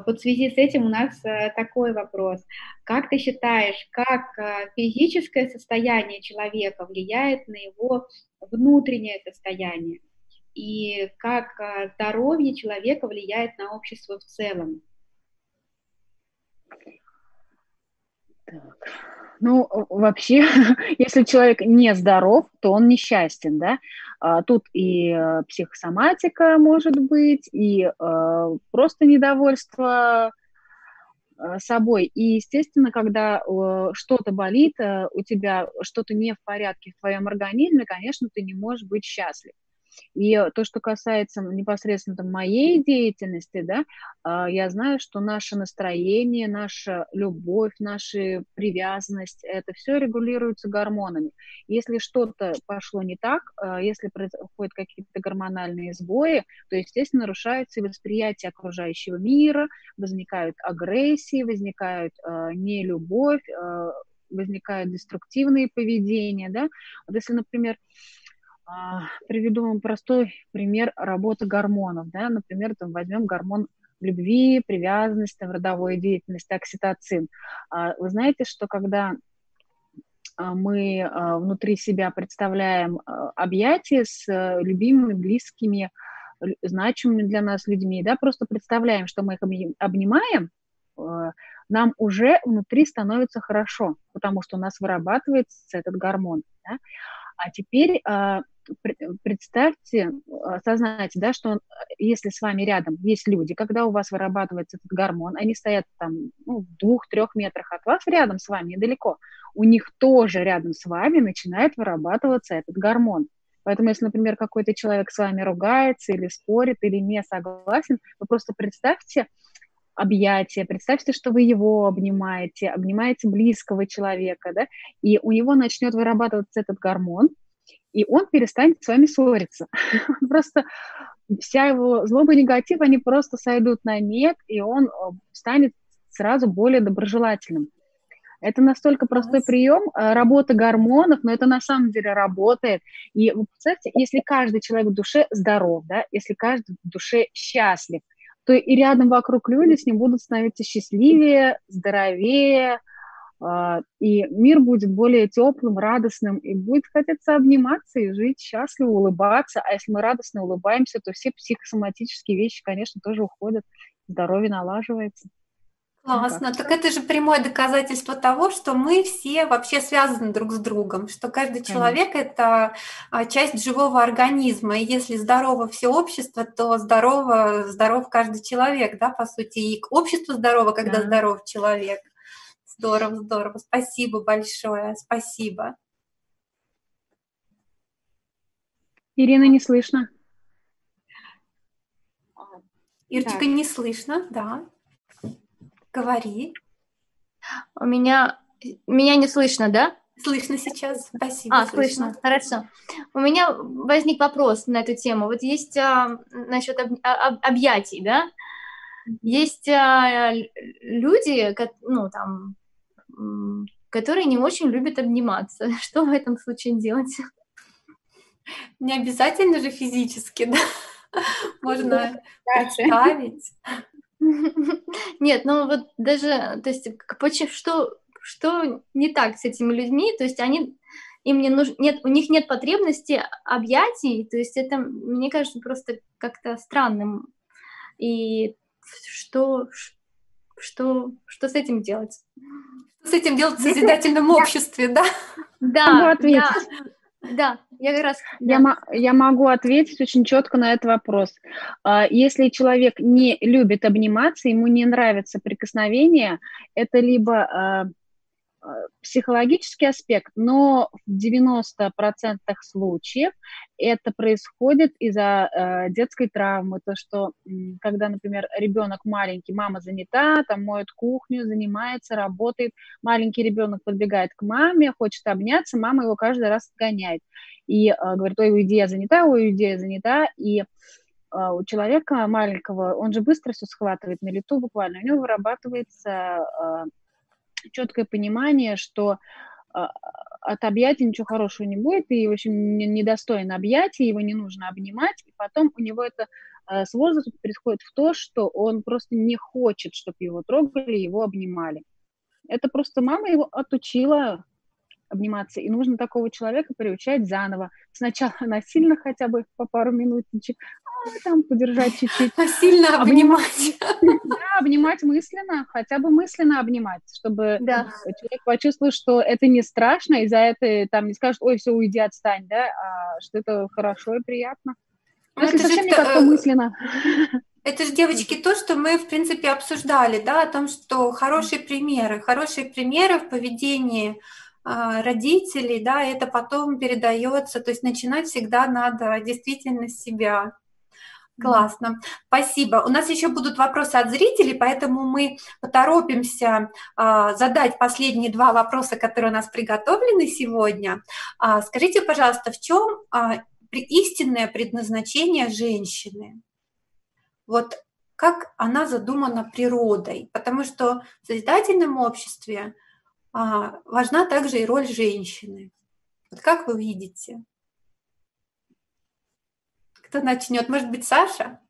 вот в связи с этим у нас такой вопрос. Как ты считаешь, как физическое состояние человека влияет на его внутреннее состояние? И как а, здоровье человека влияет на общество в целом. Так. Ну, вообще, если человек не здоров, то он несчастен, да. А, тут и э, психосоматика может быть, и э, просто недовольство э, собой. И, естественно, когда что-то болит, у тебя что-то не в порядке в твоем организме, конечно, ты не можешь быть счастлив. И то, что касается непосредственно там, моей деятельности, да, а, я знаю, что наше настроение, наша любовь, наша привязанность, это все регулируется гормонами. Если что-то пошло не так, а, если происходят какие-то гормональные сбои, то, естественно, нарушается и восприятие окружающего мира, возникают агрессии, возникают э, нелюбовь, э, возникают деструктивные поведения, да. Вот если, например, приведу вам простой пример работы гормонов. Да? Например, там возьмем гормон любви, привязанности, родовой деятельности, окситоцин. А, вы знаете, что когда а, мы внутри себя представляем объятия с любимыми, близкими, значимыми для нас людьми, да, просто представляем, что мы их обнимаем, нам уже внутри становится хорошо, потому что у нас вырабатывается этот гормон. Да? А теперь представьте, осознайте, да, что если с вами рядом есть люди, когда у вас вырабатывается этот гормон, они стоят там ну, в двух-трех метрах от вас, рядом с вами, недалеко, у них тоже рядом с вами начинает вырабатываться этот гормон. Поэтому, если, например, какой-то человек с вами ругается или спорит, или не согласен, вы просто представьте объятия, представьте, что вы его обнимаете, обнимаете близкого человека, да, и у него начнет вырабатываться этот гормон, и он перестанет с вами ссориться. Просто вся его злоба и негатив, они просто сойдут на нет, и он э, станет сразу более доброжелательным. Это настолько простой прием э, работы гормонов, но это на самом деле работает. И вы представьте, если каждый человек в душе здоров, да, если каждый в душе счастлив, то и рядом вокруг люди с ним будут становиться счастливее, здоровее, а, и мир будет более теплым, радостным, и будет хотеться обниматься и жить счастливо, улыбаться. А если мы радостно улыбаемся, то все психосоматические вещи, конечно, тоже уходят, здоровье налаживается. Классно. Ну, так это же прямое доказательство того, что мы все вообще связаны друг с другом, что каждый человек Конечно. это а, часть живого организма. И если здорово все общество, то здорово, здоров каждый человек, да, по сути. И общество здорово, когда да. здоров человек. Здорово, здорово. Спасибо большое. Спасибо. Ирина, не слышно. Ирочка, так. не слышно, да. Говори. У меня... Меня не слышно, да? Слышно сейчас, спасибо. А, слышно, слышно. хорошо. У меня возник вопрос на эту тему. Вот есть а, насчет об, об, объятий, да? Есть а, люди, ну, там, которые не очень любят обниматься. Что в этом случае делать? Не обязательно же физически, да? Можно представить. Нет, ну вот даже, то есть, что, что не так с этими людьми, то есть они, им не нужно, нет, у них нет потребности объятий, то есть это, мне кажется, просто как-то странным. И что, что, что с этим делать? Что с этим делать в созидательном обществе, да? Да, да, да, я как раз... Да. Я, я могу ответить очень четко на этот вопрос. А, если человек не любит обниматься, ему не нравится прикосновение, это либо а, психологический аспект, но в 90% случаев это происходит из-за э, детской травмы, то, что когда, например, ребенок маленький, мама занята, там моет кухню, занимается, работает, маленький ребенок подбегает к маме, хочет обняться, мама его каждый раз отгоняет. И э, говорит, ой, уйди, я занята, ой, уйди, я занята, и э, у человека маленького, он же быстро все схватывает на лету буквально, у него вырабатывается э, четкое понимание, что а, от объятий ничего хорошего не будет, и, в общем, недостоин объятий, его не нужно обнимать, и потом у него это а, с возрастом происходит в то, что он просто не хочет, чтобы его трогали, его обнимали. Это просто мама его отучила обниматься, и нужно такого человека приучать заново. Сначала насильно хотя бы по пару минуточек, а там подержать чуть-чуть. Насильно обнимать. Да, обнимать мысленно, хотя бы мысленно обнимать, чтобы да. человек почувствовал, что это не страшно, и за это там не скажут, ой, все, уйди, отстань, да, а что это хорошо и приятно. Ну, Если совсем не как-то э, мысленно. Это же, девочки, то, что мы, в принципе, обсуждали, да, о том, что хорошие примеры, хорошие примеры в поведении родителей, да, это потом передается, то есть начинать всегда надо действительно с себя. Классно, спасибо. У нас еще будут вопросы от зрителей, поэтому мы поторопимся а, задать последние два вопроса, которые у нас приготовлены сегодня. А, скажите, пожалуйста, в чем а, истинное предназначение женщины? Вот как она задумана природой? Потому что в созидательном обществе а, важна также и роль женщины. Вот как вы видите? Кто начнет? Может быть, Саша?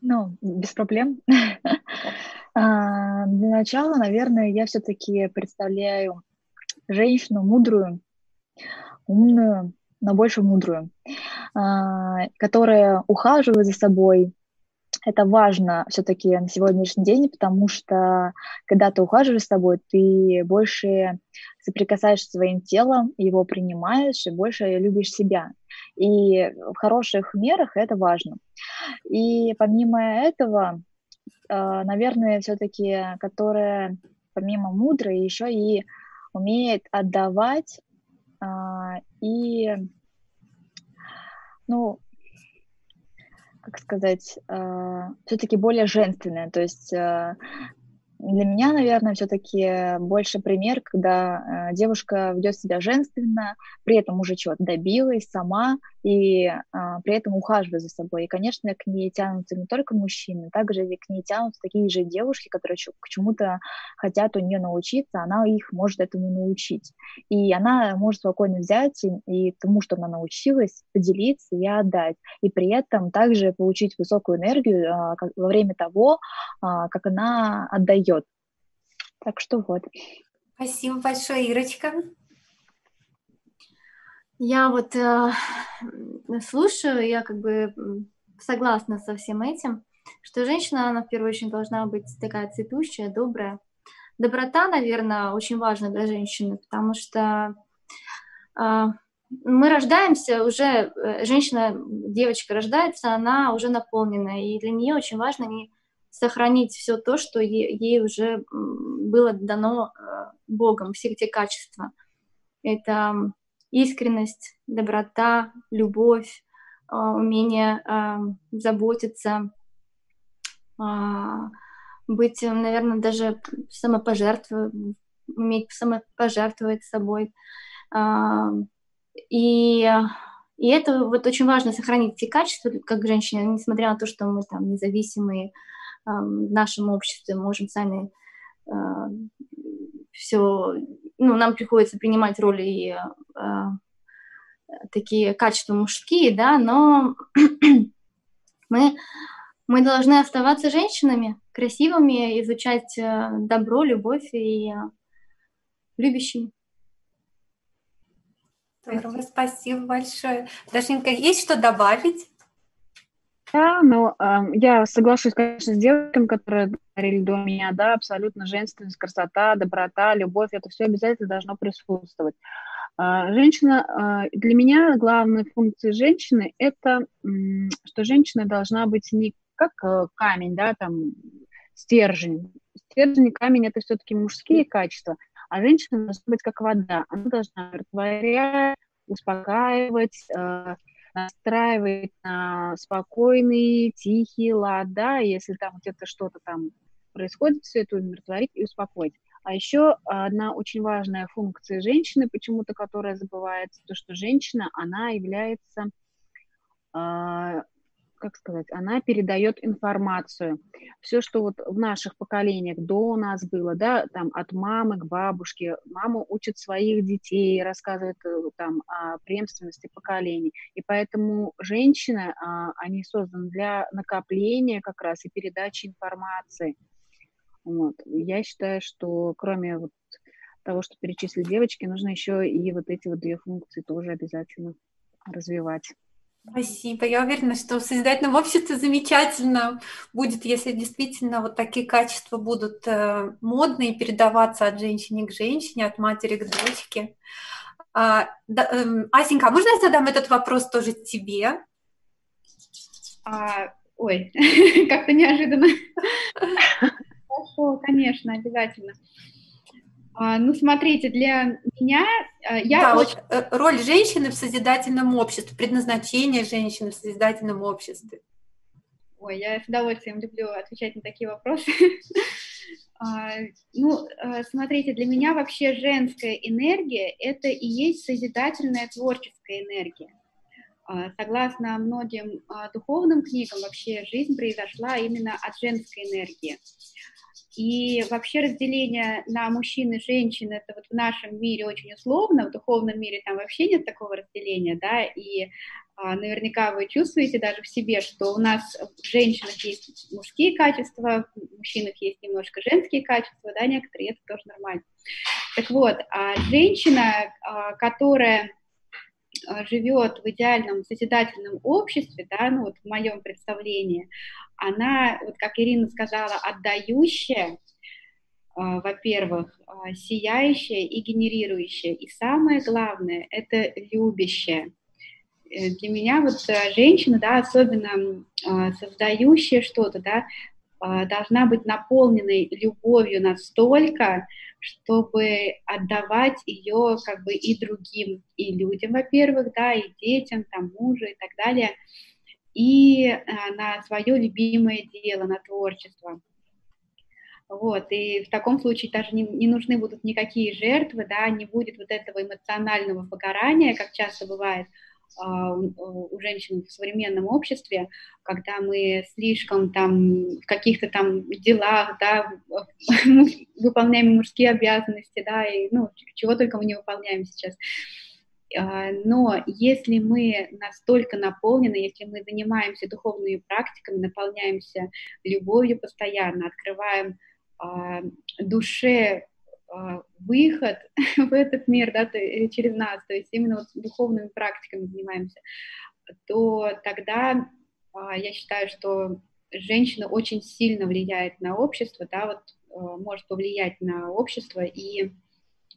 Ну, без проблем. А, для начала, наверное, я все-таки представляю женщину мудрую, умную, но больше мудрую, а, которая ухаживает за собой, это важно все-таки на сегодняшний день, потому что когда ты ухаживаешь с тобой, ты больше соприкасаешься своим телом, его принимаешь и больше любишь себя. И в хороших мерах это важно. И помимо этого, э, наверное, все-таки, которая помимо мудрой еще и умеет отдавать а, и ну, как сказать, э, все-таки более женственная. То есть э, для меня, наверное, все-таки больше пример, когда э, девушка ведет себя женственно, при этом уже чего-то добилась сама и э, при этом ухаживает за собой. И, конечно, к ней тянутся не только мужчины, также к ней тянутся такие же девушки, которые к чему-то хотят у нее научиться, она их может этому научить. И она может спокойно взять и, и тому, что она научилась, поделиться и отдать. И при этом также получить высокую энергию э, как, во время того, э, как она отдает. Так что вот. Спасибо большое, Ирочка. Я вот э, слушаю, я как бы согласна со всем этим, что женщина, она в первую очередь должна быть такая цветущая, добрая. Доброта, наверное, очень важна для женщины, потому что э, мы рождаемся уже, э, женщина, девочка рождается, она уже наполнена, и для нее очень важно не сохранить все то, что ей, ей уже было дано э, Богом, все эти качества. Это искренность, доброта, любовь, э, умение э, заботиться, быть, наверное, даже самопожертвовать, уметь самопожертвовать собой. И, и это вот очень важно сохранить эти качества, как женщине, несмотря на то, что мы там независимые, в нашем обществе можем сами а, все, ну, нам приходится принимать роли и а, такие качества мужские, да, но мы Мы должны оставаться женщинами, красивыми, изучать э, добро, любовь и любящими. Здорово, спасибо большое. Дашенька, есть что добавить? Да, но э, я соглашусь, конечно, с девушками, которые говорили до меня, да, абсолютно женственность, красота, доброта, любовь, это все обязательно должно присутствовать. Э, женщина, э, для меня главной функцией женщины это, э, что женщина должна быть не как э, камень, да, там, стержень. Стержень и камень это все-таки мужские качества, а женщина должна быть как вода. Она должна растворять, успокаивать, настраивать на спокойный, тихий лад, да, если там где-то что-то там происходит, все это умиротворить и успокоить. А еще одна очень важная функция женщины, почему-то которая забывается, то, что женщина, она является э, как сказать, она передает информацию. Все, что вот в наших поколениях до нас было, да, там от мамы к бабушке, мама учит своих детей, рассказывает э, там о преемственности поколений. И поэтому женщины, а, они созданы для накопления как раз и передачи информации. Вот. Я считаю, что кроме вот того, что перечислили девочки, нужно еще и вот эти вот две функции тоже обязательно развивать. Спасибо. Я уверена, что в созидательном обществе замечательно будет, если действительно вот такие качества будут э, модные, передаваться от женщины к женщине, от матери к дочке. А, да, э, Асенька, а можно я задам этот вопрос тоже тебе? А, ой, как-то неожиданно. Хорошо, конечно, обязательно. А, ну, смотрите, для меня а, я да, очень... вот э, роль женщины в созидательном обществе, предназначение женщины в созидательном обществе. Ой, я с удовольствием люблю отвечать на такие вопросы. А, ну, смотрите, для меня вообще женская энергия – это и есть созидательная творческая энергия. Согласно многим духовным книгам, вообще жизнь произошла именно от женской энергии. И вообще разделение на мужчин и женщин, это вот в нашем мире очень условно, в духовном мире там вообще нет такого разделения, да, и а, наверняка вы чувствуете даже в себе, что у нас в женщинах есть мужские качества, в мужчинах есть немножко женские качества, да, некоторые, это тоже нормально. Так вот, а женщина, а, которая живет в идеальном созидательном обществе, да, ну вот в моем представлении, она, вот как Ирина сказала, отдающая, а, во-первых, а, сияющая и генерирующая. И самое главное, это любящая. Э, для меня вот э, женщина, да, особенно а, создающая что-то, да, должна быть наполненной любовью настолько, чтобы отдавать ее как бы и другим, и людям, во-первых, да, и детям, там, мужу и так далее – и э, на свое любимое дело, на творчество. Вот, и в таком случае даже не, не нужны будут никакие жертвы, да, не будет вот этого эмоционального выгорания, как часто бывает у, у женщин в современном обществе, когда мы слишком там в каких-то там делах, да, выполняем мужские обязанности, да, и, ну, чего только мы не выполняем сейчас. А, но если мы настолько наполнены, если мы занимаемся духовными практиками, наполняемся любовью постоянно, открываем а, душе а, выход в этот мир да, э, через нас, то есть именно вот духовными практиками занимаемся, то тогда я считаю, что женщина очень сильно влияет на общество, да, вот может повлиять на общество и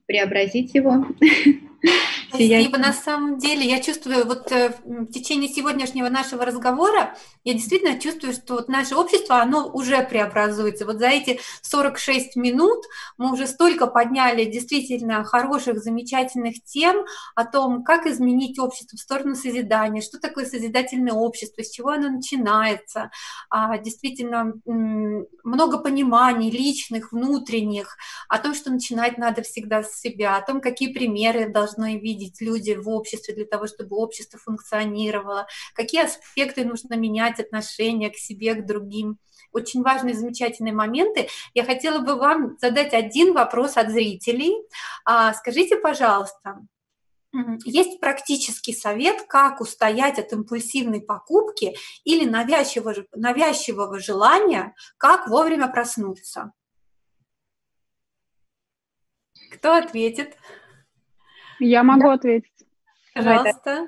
преобразить его Спасибо. На самом деле, я чувствую, вот э, в течение сегодняшнего нашего разговора, я действительно чувствую, что вот наше общество, оно уже преобразуется. Вот за эти 46 минут мы уже столько подняли действительно хороших, замечательных тем о том, как изменить общество в сторону созидания, что такое созидательное общество, с чего оно начинается. А, действительно, много пониманий личных, внутренних, о том, что начинать надо всегда с себя, о том, какие примеры должны видеть видеть люди в обществе для того, чтобы общество функционировало, какие аспекты нужно менять, отношения к себе, к другим. Очень важные, замечательные моменты. Я хотела бы вам задать один вопрос от зрителей. А, скажите, пожалуйста, есть практический совет, как устоять от импульсивной покупки или навязчивого, навязчивого желания, как вовремя проснуться. Кто ответит? Я могу ответить. Пожалуйста.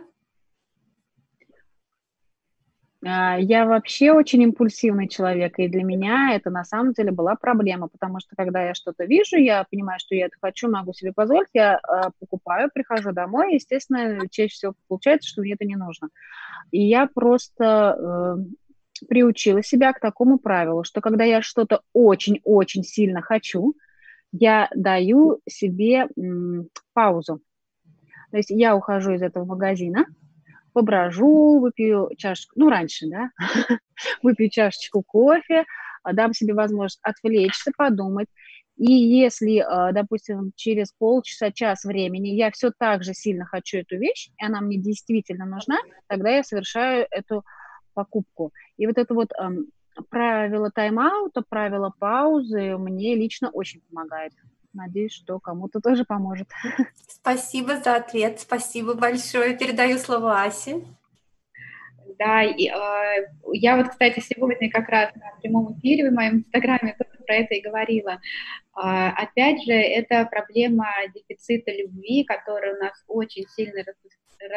А, я вообще очень импульсивный человек, и для меня это на самом деле была проблема, потому что когда я что-то вижу, я понимаю, что я это хочу, могу себе позволить, я э, покупаю, прихожу домой, и, естественно, чаще всего получается, что мне это не нужно. И я просто э, приучила себя к такому правилу, что когда я что-то очень-очень сильно хочу, я даю себе м, паузу. То есть я ухожу из этого магазина, поброжу, выпью чашечку, ну, раньше, да, выпью чашечку кофе, а, дам себе возможность отвлечься, подумать. И если, а, допустим, через полчаса, час времени я все так же сильно хочу эту вещь, и она мне действительно нужна, тогда я совершаю эту покупку. И вот это вот правило тайм-аута, правило паузы мне лично очень помогает. Надеюсь, что кому-то тоже поможет. Спасибо за ответ. Спасибо большое. Передаю слово Асе. Да, и, э, я вот, кстати, сегодня как раз на прямом эфире в моем инстаграме тоже про это и говорила. Э, опять же, это проблема дефицита любви, которая у нас очень сильно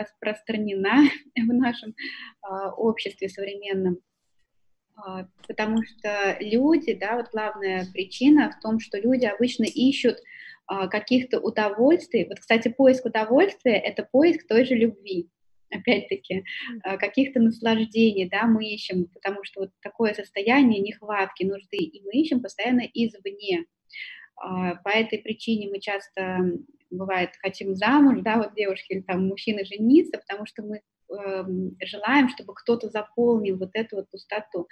распространена в нашем э, обществе современном. А, потому что люди, да, вот главная причина в том, что люди обычно ищут а, каких-то удовольствий. Вот, кстати, поиск удовольствия – это поиск той же любви, опять-таки, а, каких-то наслаждений, да, мы ищем, потому что вот такое состояние нехватки, нужды, и мы ищем постоянно извне. По этой причине мы часто, бывает, хотим замуж, да, вот девушки или там мужчины жениться, потому что мы желаем, чтобы кто-то заполнил вот эту вот пустоту.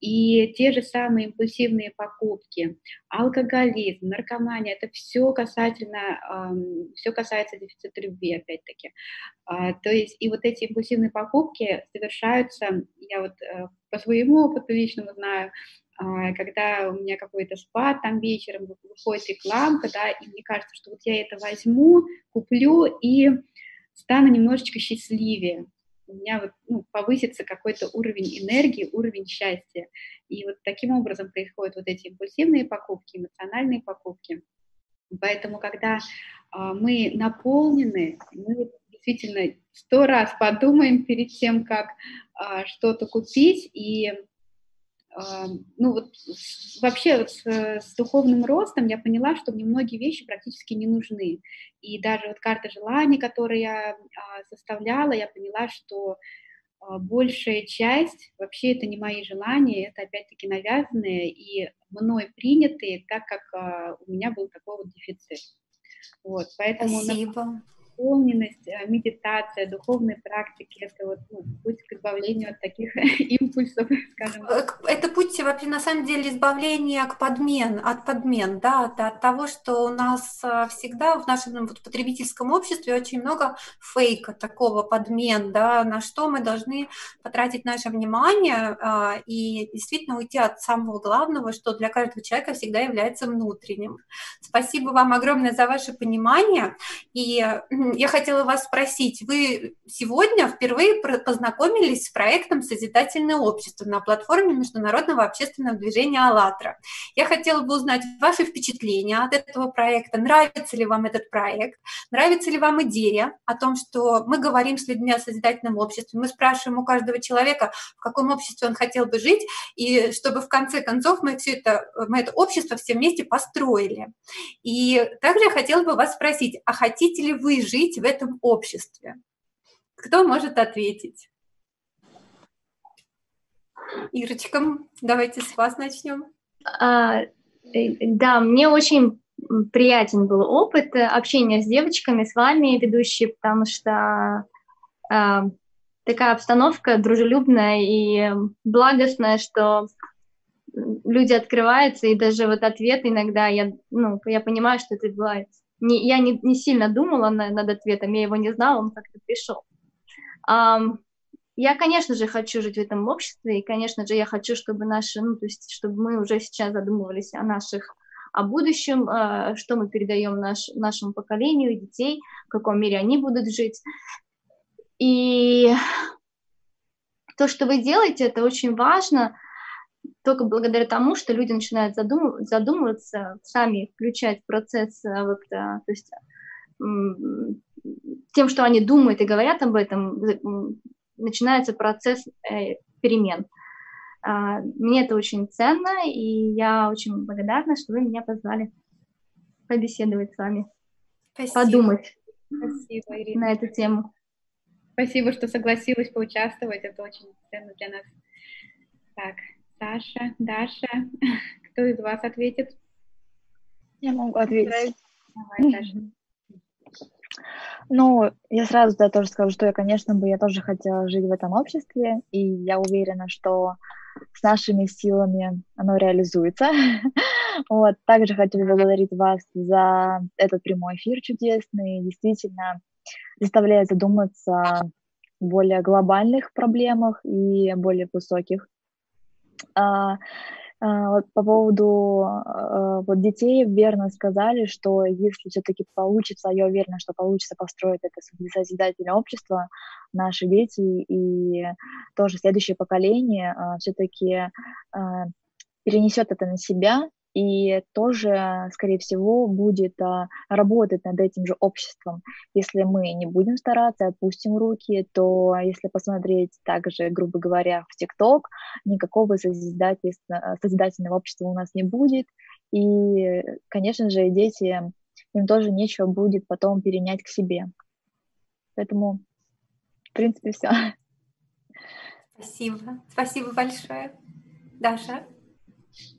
И те же самые импульсивные покупки, алкоголизм, наркомания, это все касательно, эм, все касается дефицита любви, опять-таки. А, то есть и вот эти импульсивные покупки совершаются, я вот э, по своему опыту личному знаю, а, когда у меня какой-то спад там вечером выходит рекламка, да, и мне кажется, что вот я это возьму, куплю и стану немножечко счастливее, у меня вот, ну, повысится какой-то уровень энергии, уровень счастья. И вот таким образом происходят вот эти импульсивные покупки, эмоциональные покупки. Поэтому, когда э, мы наполнены, мы действительно сто раз подумаем перед тем, как э, что-то купить, и ну вот вообще вот с, с духовным ростом я поняла, что мне многие вещи практически не нужны. И даже вот карта желаний, которую я а, составляла, я поняла, что а, большая часть вообще это не мои желания, это опять-таки навязанные и мной принятые, так как а, у меня был такой вот дефицит. Вот, поэтому Спасибо наполненность, э, медитация, духовные практики, это вот ну, путь к избавлению от таких импульсов, скажем. Э, это путь вообще на самом деле избавления к подмен, от подмен, да, от, того, что у нас э, всегда в нашем вот, потребительском обществе очень много фейка, такого подмен, да, на что мы должны потратить наше внимание а, и действительно уйти от самого главного, что для каждого человека всегда является внутренним. Спасибо вам огромное за ваше понимание и я хотела вас спросить, вы сегодня впервые познакомились с проектом «Созидательное общество» на платформе Международного общественного движения «АЛЛАТРА». Я хотела бы узнать ваши впечатления от этого проекта, нравится ли вам этот проект, нравится ли вам идея о том, что мы говорим с людьми о созидательном обществе, мы спрашиваем у каждого человека, в каком обществе он хотел бы жить, и чтобы в конце концов мы все это, мы это общество все вместе построили. И также я хотела бы вас спросить, а хотите ли вы жить жить в этом обществе? Кто может ответить? Ирочка, давайте с вас начнем. А, э, да, мне очень приятен был опыт общения с девочками, с вами, ведущие, потому что э, такая обстановка дружелюбная и благостная, что люди открываются, и даже вот ответ иногда я, ну, я понимаю, что это бывает не, я не, не сильно думала на, над ответом, я его не знала, он как-то пришел. Um, я, конечно же, хочу жить в этом обществе, и, конечно же, я хочу, чтобы наши, ну, то есть, чтобы мы уже сейчас задумывались о наших о будущем, э, что мы передаем наш, нашему поколению, детей, в каком мире они будут жить. И то, что вы делаете, это очень важно, только благодаря тому, что люди начинают задум, задумываться, сами включать процесс, э, вот, то есть тем, что они думают и говорят об этом, начинается процесс э, перемен. А, мне это очень ценно, и я очень благодарна, что вы меня позвали побеседовать с вами, Спасибо. подумать Спасибо, Ирина. на эту тему. Спасибо, что согласилась поучаствовать, это очень ценно для нас. Так, Саша, Даша, кто из вас ответит? Я могу ответить. Давай, Саша. Ну, я сразу да, тоже скажу, что я, конечно, бы я тоже хотела жить в этом обществе, и я уверена, что с нашими силами оно реализуется. вот. Также хочу поблагодарить вас за этот прямой эфир чудесный. Действительно, заставляет задуматься о более глобальных проблемах и более высоких. А, а, вот по поводу а, вот детей верно сказали, что если все-таки получится, я уверена, что получится построить это созидательное общество, наши дети и тоже следующее поколение а, все-таки перенесет это на себя и тоже, скорее всего, будет а, работать над этим же обществом. Если мы не будем стараться, отпустим руки, то если посмотреть также, грубо говоря, в ТикТок, никакого созидательного, созидательного общества у нас не будет. И, конечно же, дети, им тоже нечего будет потом перенять к себе. Поэтому, в принципе, все. Спасибо. Спасибо большое. Даша?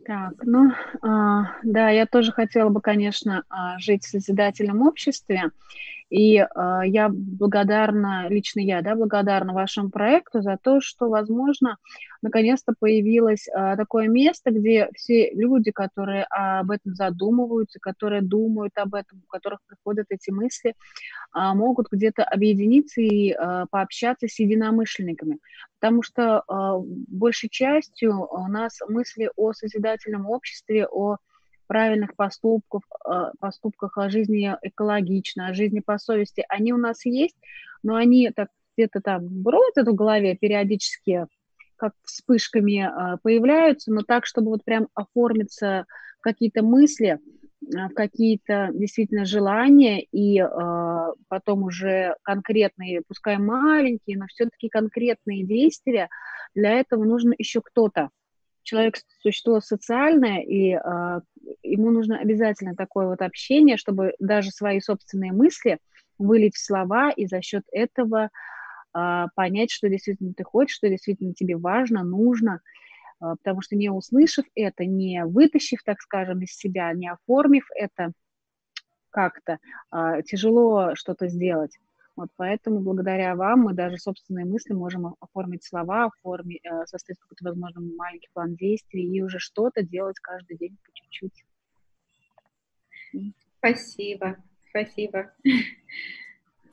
Так, ну, а, да, я тоже хотела бы, конечно, а, жить в созидательном обществе, и а, я благодарна, лично я, да, благодарна вашему проекту за то, что, возможно, наконец-то появилось а, такое место, где все люди, которые об этом задумываются, которые думают об этом, у которых приходят эти мысли, а, могут где-то объединиться и а, пообщаться с единомышленниками. Потому что а, большей частью у нас мысли о созидательном обществе, о правильных поступков, э, поступках о жизни экологично, о жизни по совести, они у нас есть, но они так где-то там бродят в голове периодически, как вспышками э, появляются, но так, чтобы вот прям оформиться какие-то мысли, в какие-то действительно желания и э, потом уже конкретные, пускай маленькие, но все-таки конкретные действия, для этого нужно еще кто-то, человек существо социальное, и ему нужно обязательно такое вот общение, чтобы даже свои собственные мысли вылить в слова и за счет этого э, понять, что действительно ты хочешь, что действительно тебе важно, нужно, э, потому что не услышав это, не вытащив, так скажем, из себя, не оформив это как-то, э, тяжело что-то сделать. Вот поэтому благодаря вам мы даже собственные мысли можем оформить слова, оформить, э, составить какой-то, возможно, маленький план действий и уже что-то делать каждый день по чуть-чуть. Спасибо, спасибо.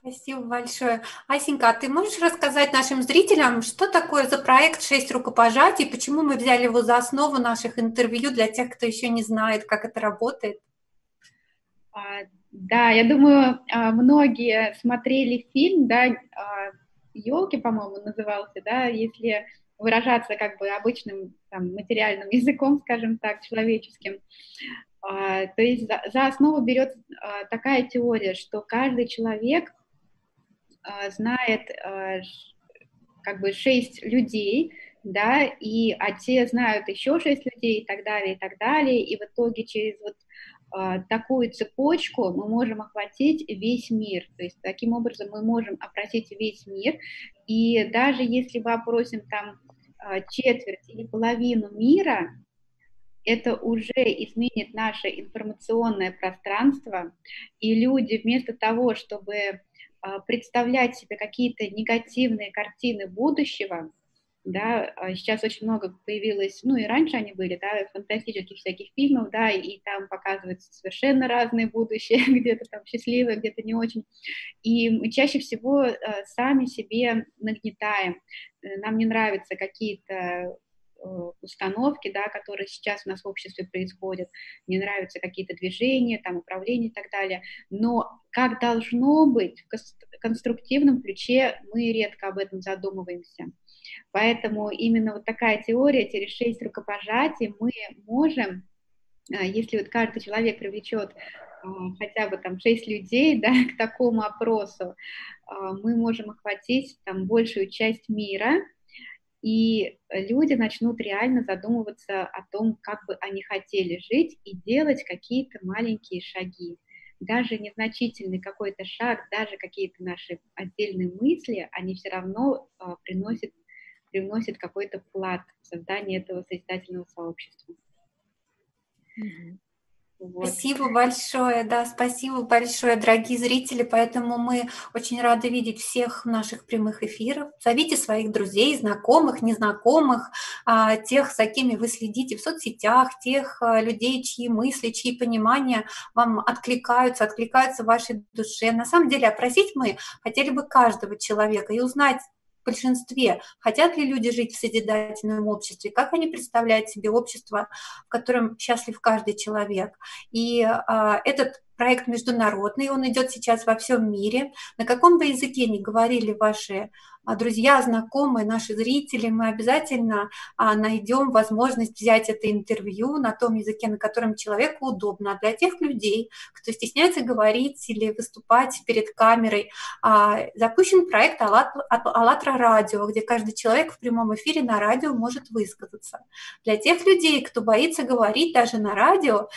Спасибо большое. Асенька, а ты можешь рассказать нашим зрителям, что такое за проект «Шесть рукопожатий», почему мы взяли его за основу наших интервью для тех, кто еще не знает, как это работает? А, да, я думаю, а, многие смотрели фильм, да, елки, а, по-моему, назывался, да, если выражаться как бы обычным там, материальным языком, скажем так, человеческим. То есть за, основу берет такая теория, что каждый человек знает как бы шесть людей, да, и а те знают еще шесть людей и так далее, и так далее, и в итоге через вот такую цепочку мы можем охватить весь мир. То есть таким образом мы можем опросить весь мир. И даже если мы опросим там а, четверть или половину мира, это уже изменит наше информационное пространство, и люди вместо того, чтобы а, представлять себе какие-то негативные картины будущего, да, а сейчас очень много появилось, ну и раньше они были, да, фантастических всяких фильмов, да, и там показываются совершенно разные будущее, где-то там счастливые, где-то не очень, и мы чаще всего э, сами себе нагнетаем, э, нам не нравятся какие-то установки, да, которые сейчас у нас в обществе происходят, мне нравятся какие-то движения, там, управление и так далее, но как должно быть в конструктивном ключе, мы редко об этом задумываемся. Поэтому именно вот такая теория, через шесть рукопожатий мы можем, а, если вот каждый человек привлечет а, хотя бы там шесть людей да, к такому опросу, мы можем охватить там большую часть мира, и люди начнут реально задумываться о том, как бы они хотели жить и делать какие-то маленькие шаги. Даже незначительный какой-то шаг, даже какие-то наши отдельные мысли, они все равно э, приносят, приносят какой-то вклад в создание этого созидательного сообщества. Mm-hmm. Вот. Спасибо большое, да, спасибо большое, дорогие зрители. Поэтому мы очень рады видеть всех наших прямых эфиров. Зовите своих друзей, знакомых, незнакомых, а, тех, за кем вы следите в соцсетях, тех а, людей, чьи мысли, чьи понимания вам откликаются, откликаются в вашей душе. На самом деле опросить мы хотели бы каждого человека и узнать большинстве, хотят ли люди жить в созидательном обществе, как они представляют себе общество, в котором счастлив каждый человек. И а, этот проект международный, он идет сейчас во всем мире. На каком бы языке ни говорили ваши а, друзья, знакомые, наши зрители, мы обязательно а, найдем возможность взять это интервью на том языке, на котором человеку удобно. А для тех людей, кто стесняется говорить или выступать перед камерой, а, запущен проект «АЛЛАТРА радио», где каждый человек в прямом эфире на радио может высказаться. Для тех людей, кто боится говорить даже на радио,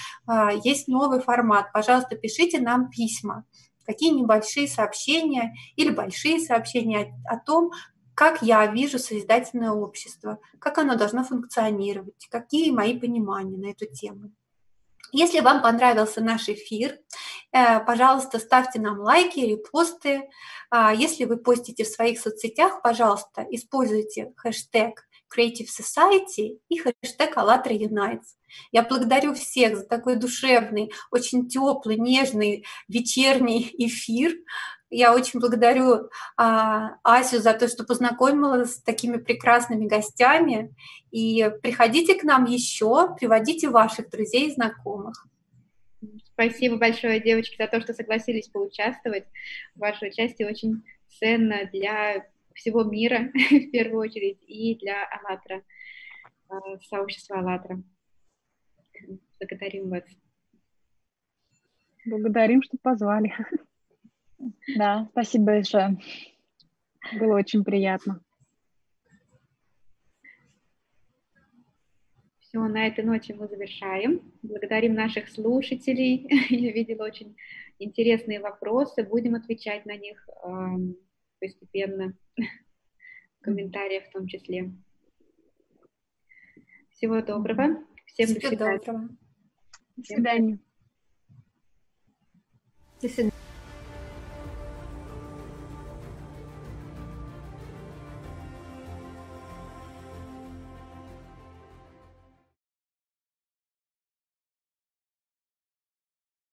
есть новый формат. Пожалуйста, пишите нам письма какие небольшие сообщения или большие сообщения о, о том, как я вижу созидательное общество, как оно должно функционировать, какие мои понимания на эту тему. Если вам понравился наш эфир, э, пожалуйста, ставьте нам лайки, репосты. А если вы постите в своих соцсетях, пожалуйста, используйте хэштег Creative Society и хэштег АЛЛАТРА Unites. Я благодарю всех за такой душевный, очень теплый, нежный вечерний эфир. Я очень благодарю а, Асю за то, что познакомила с такими прекрасными гостями. И приходите к нам еще, приводите ваших друзей и знакомых. Спасибо большое, девочки, за то, что согласились поучаствовать. Ваше участие очень ценно для всего мира, в первую очередь, и для «АЛЛАТРА», а, сообщества «АЛЛАТРА». Благодарим вас. Благодарим, что позвали. Да, спасибо большое. Было очень приятно. Все, на этой ноте мы завершаем. Благодарим наших слушателей. Я видела очень интересные вопросы. Будем отвечать на них эм, постепенно, в комментариях в том числе. Всего доброго. Всем Всего до свидания. Доброго. До свидания. До свидания.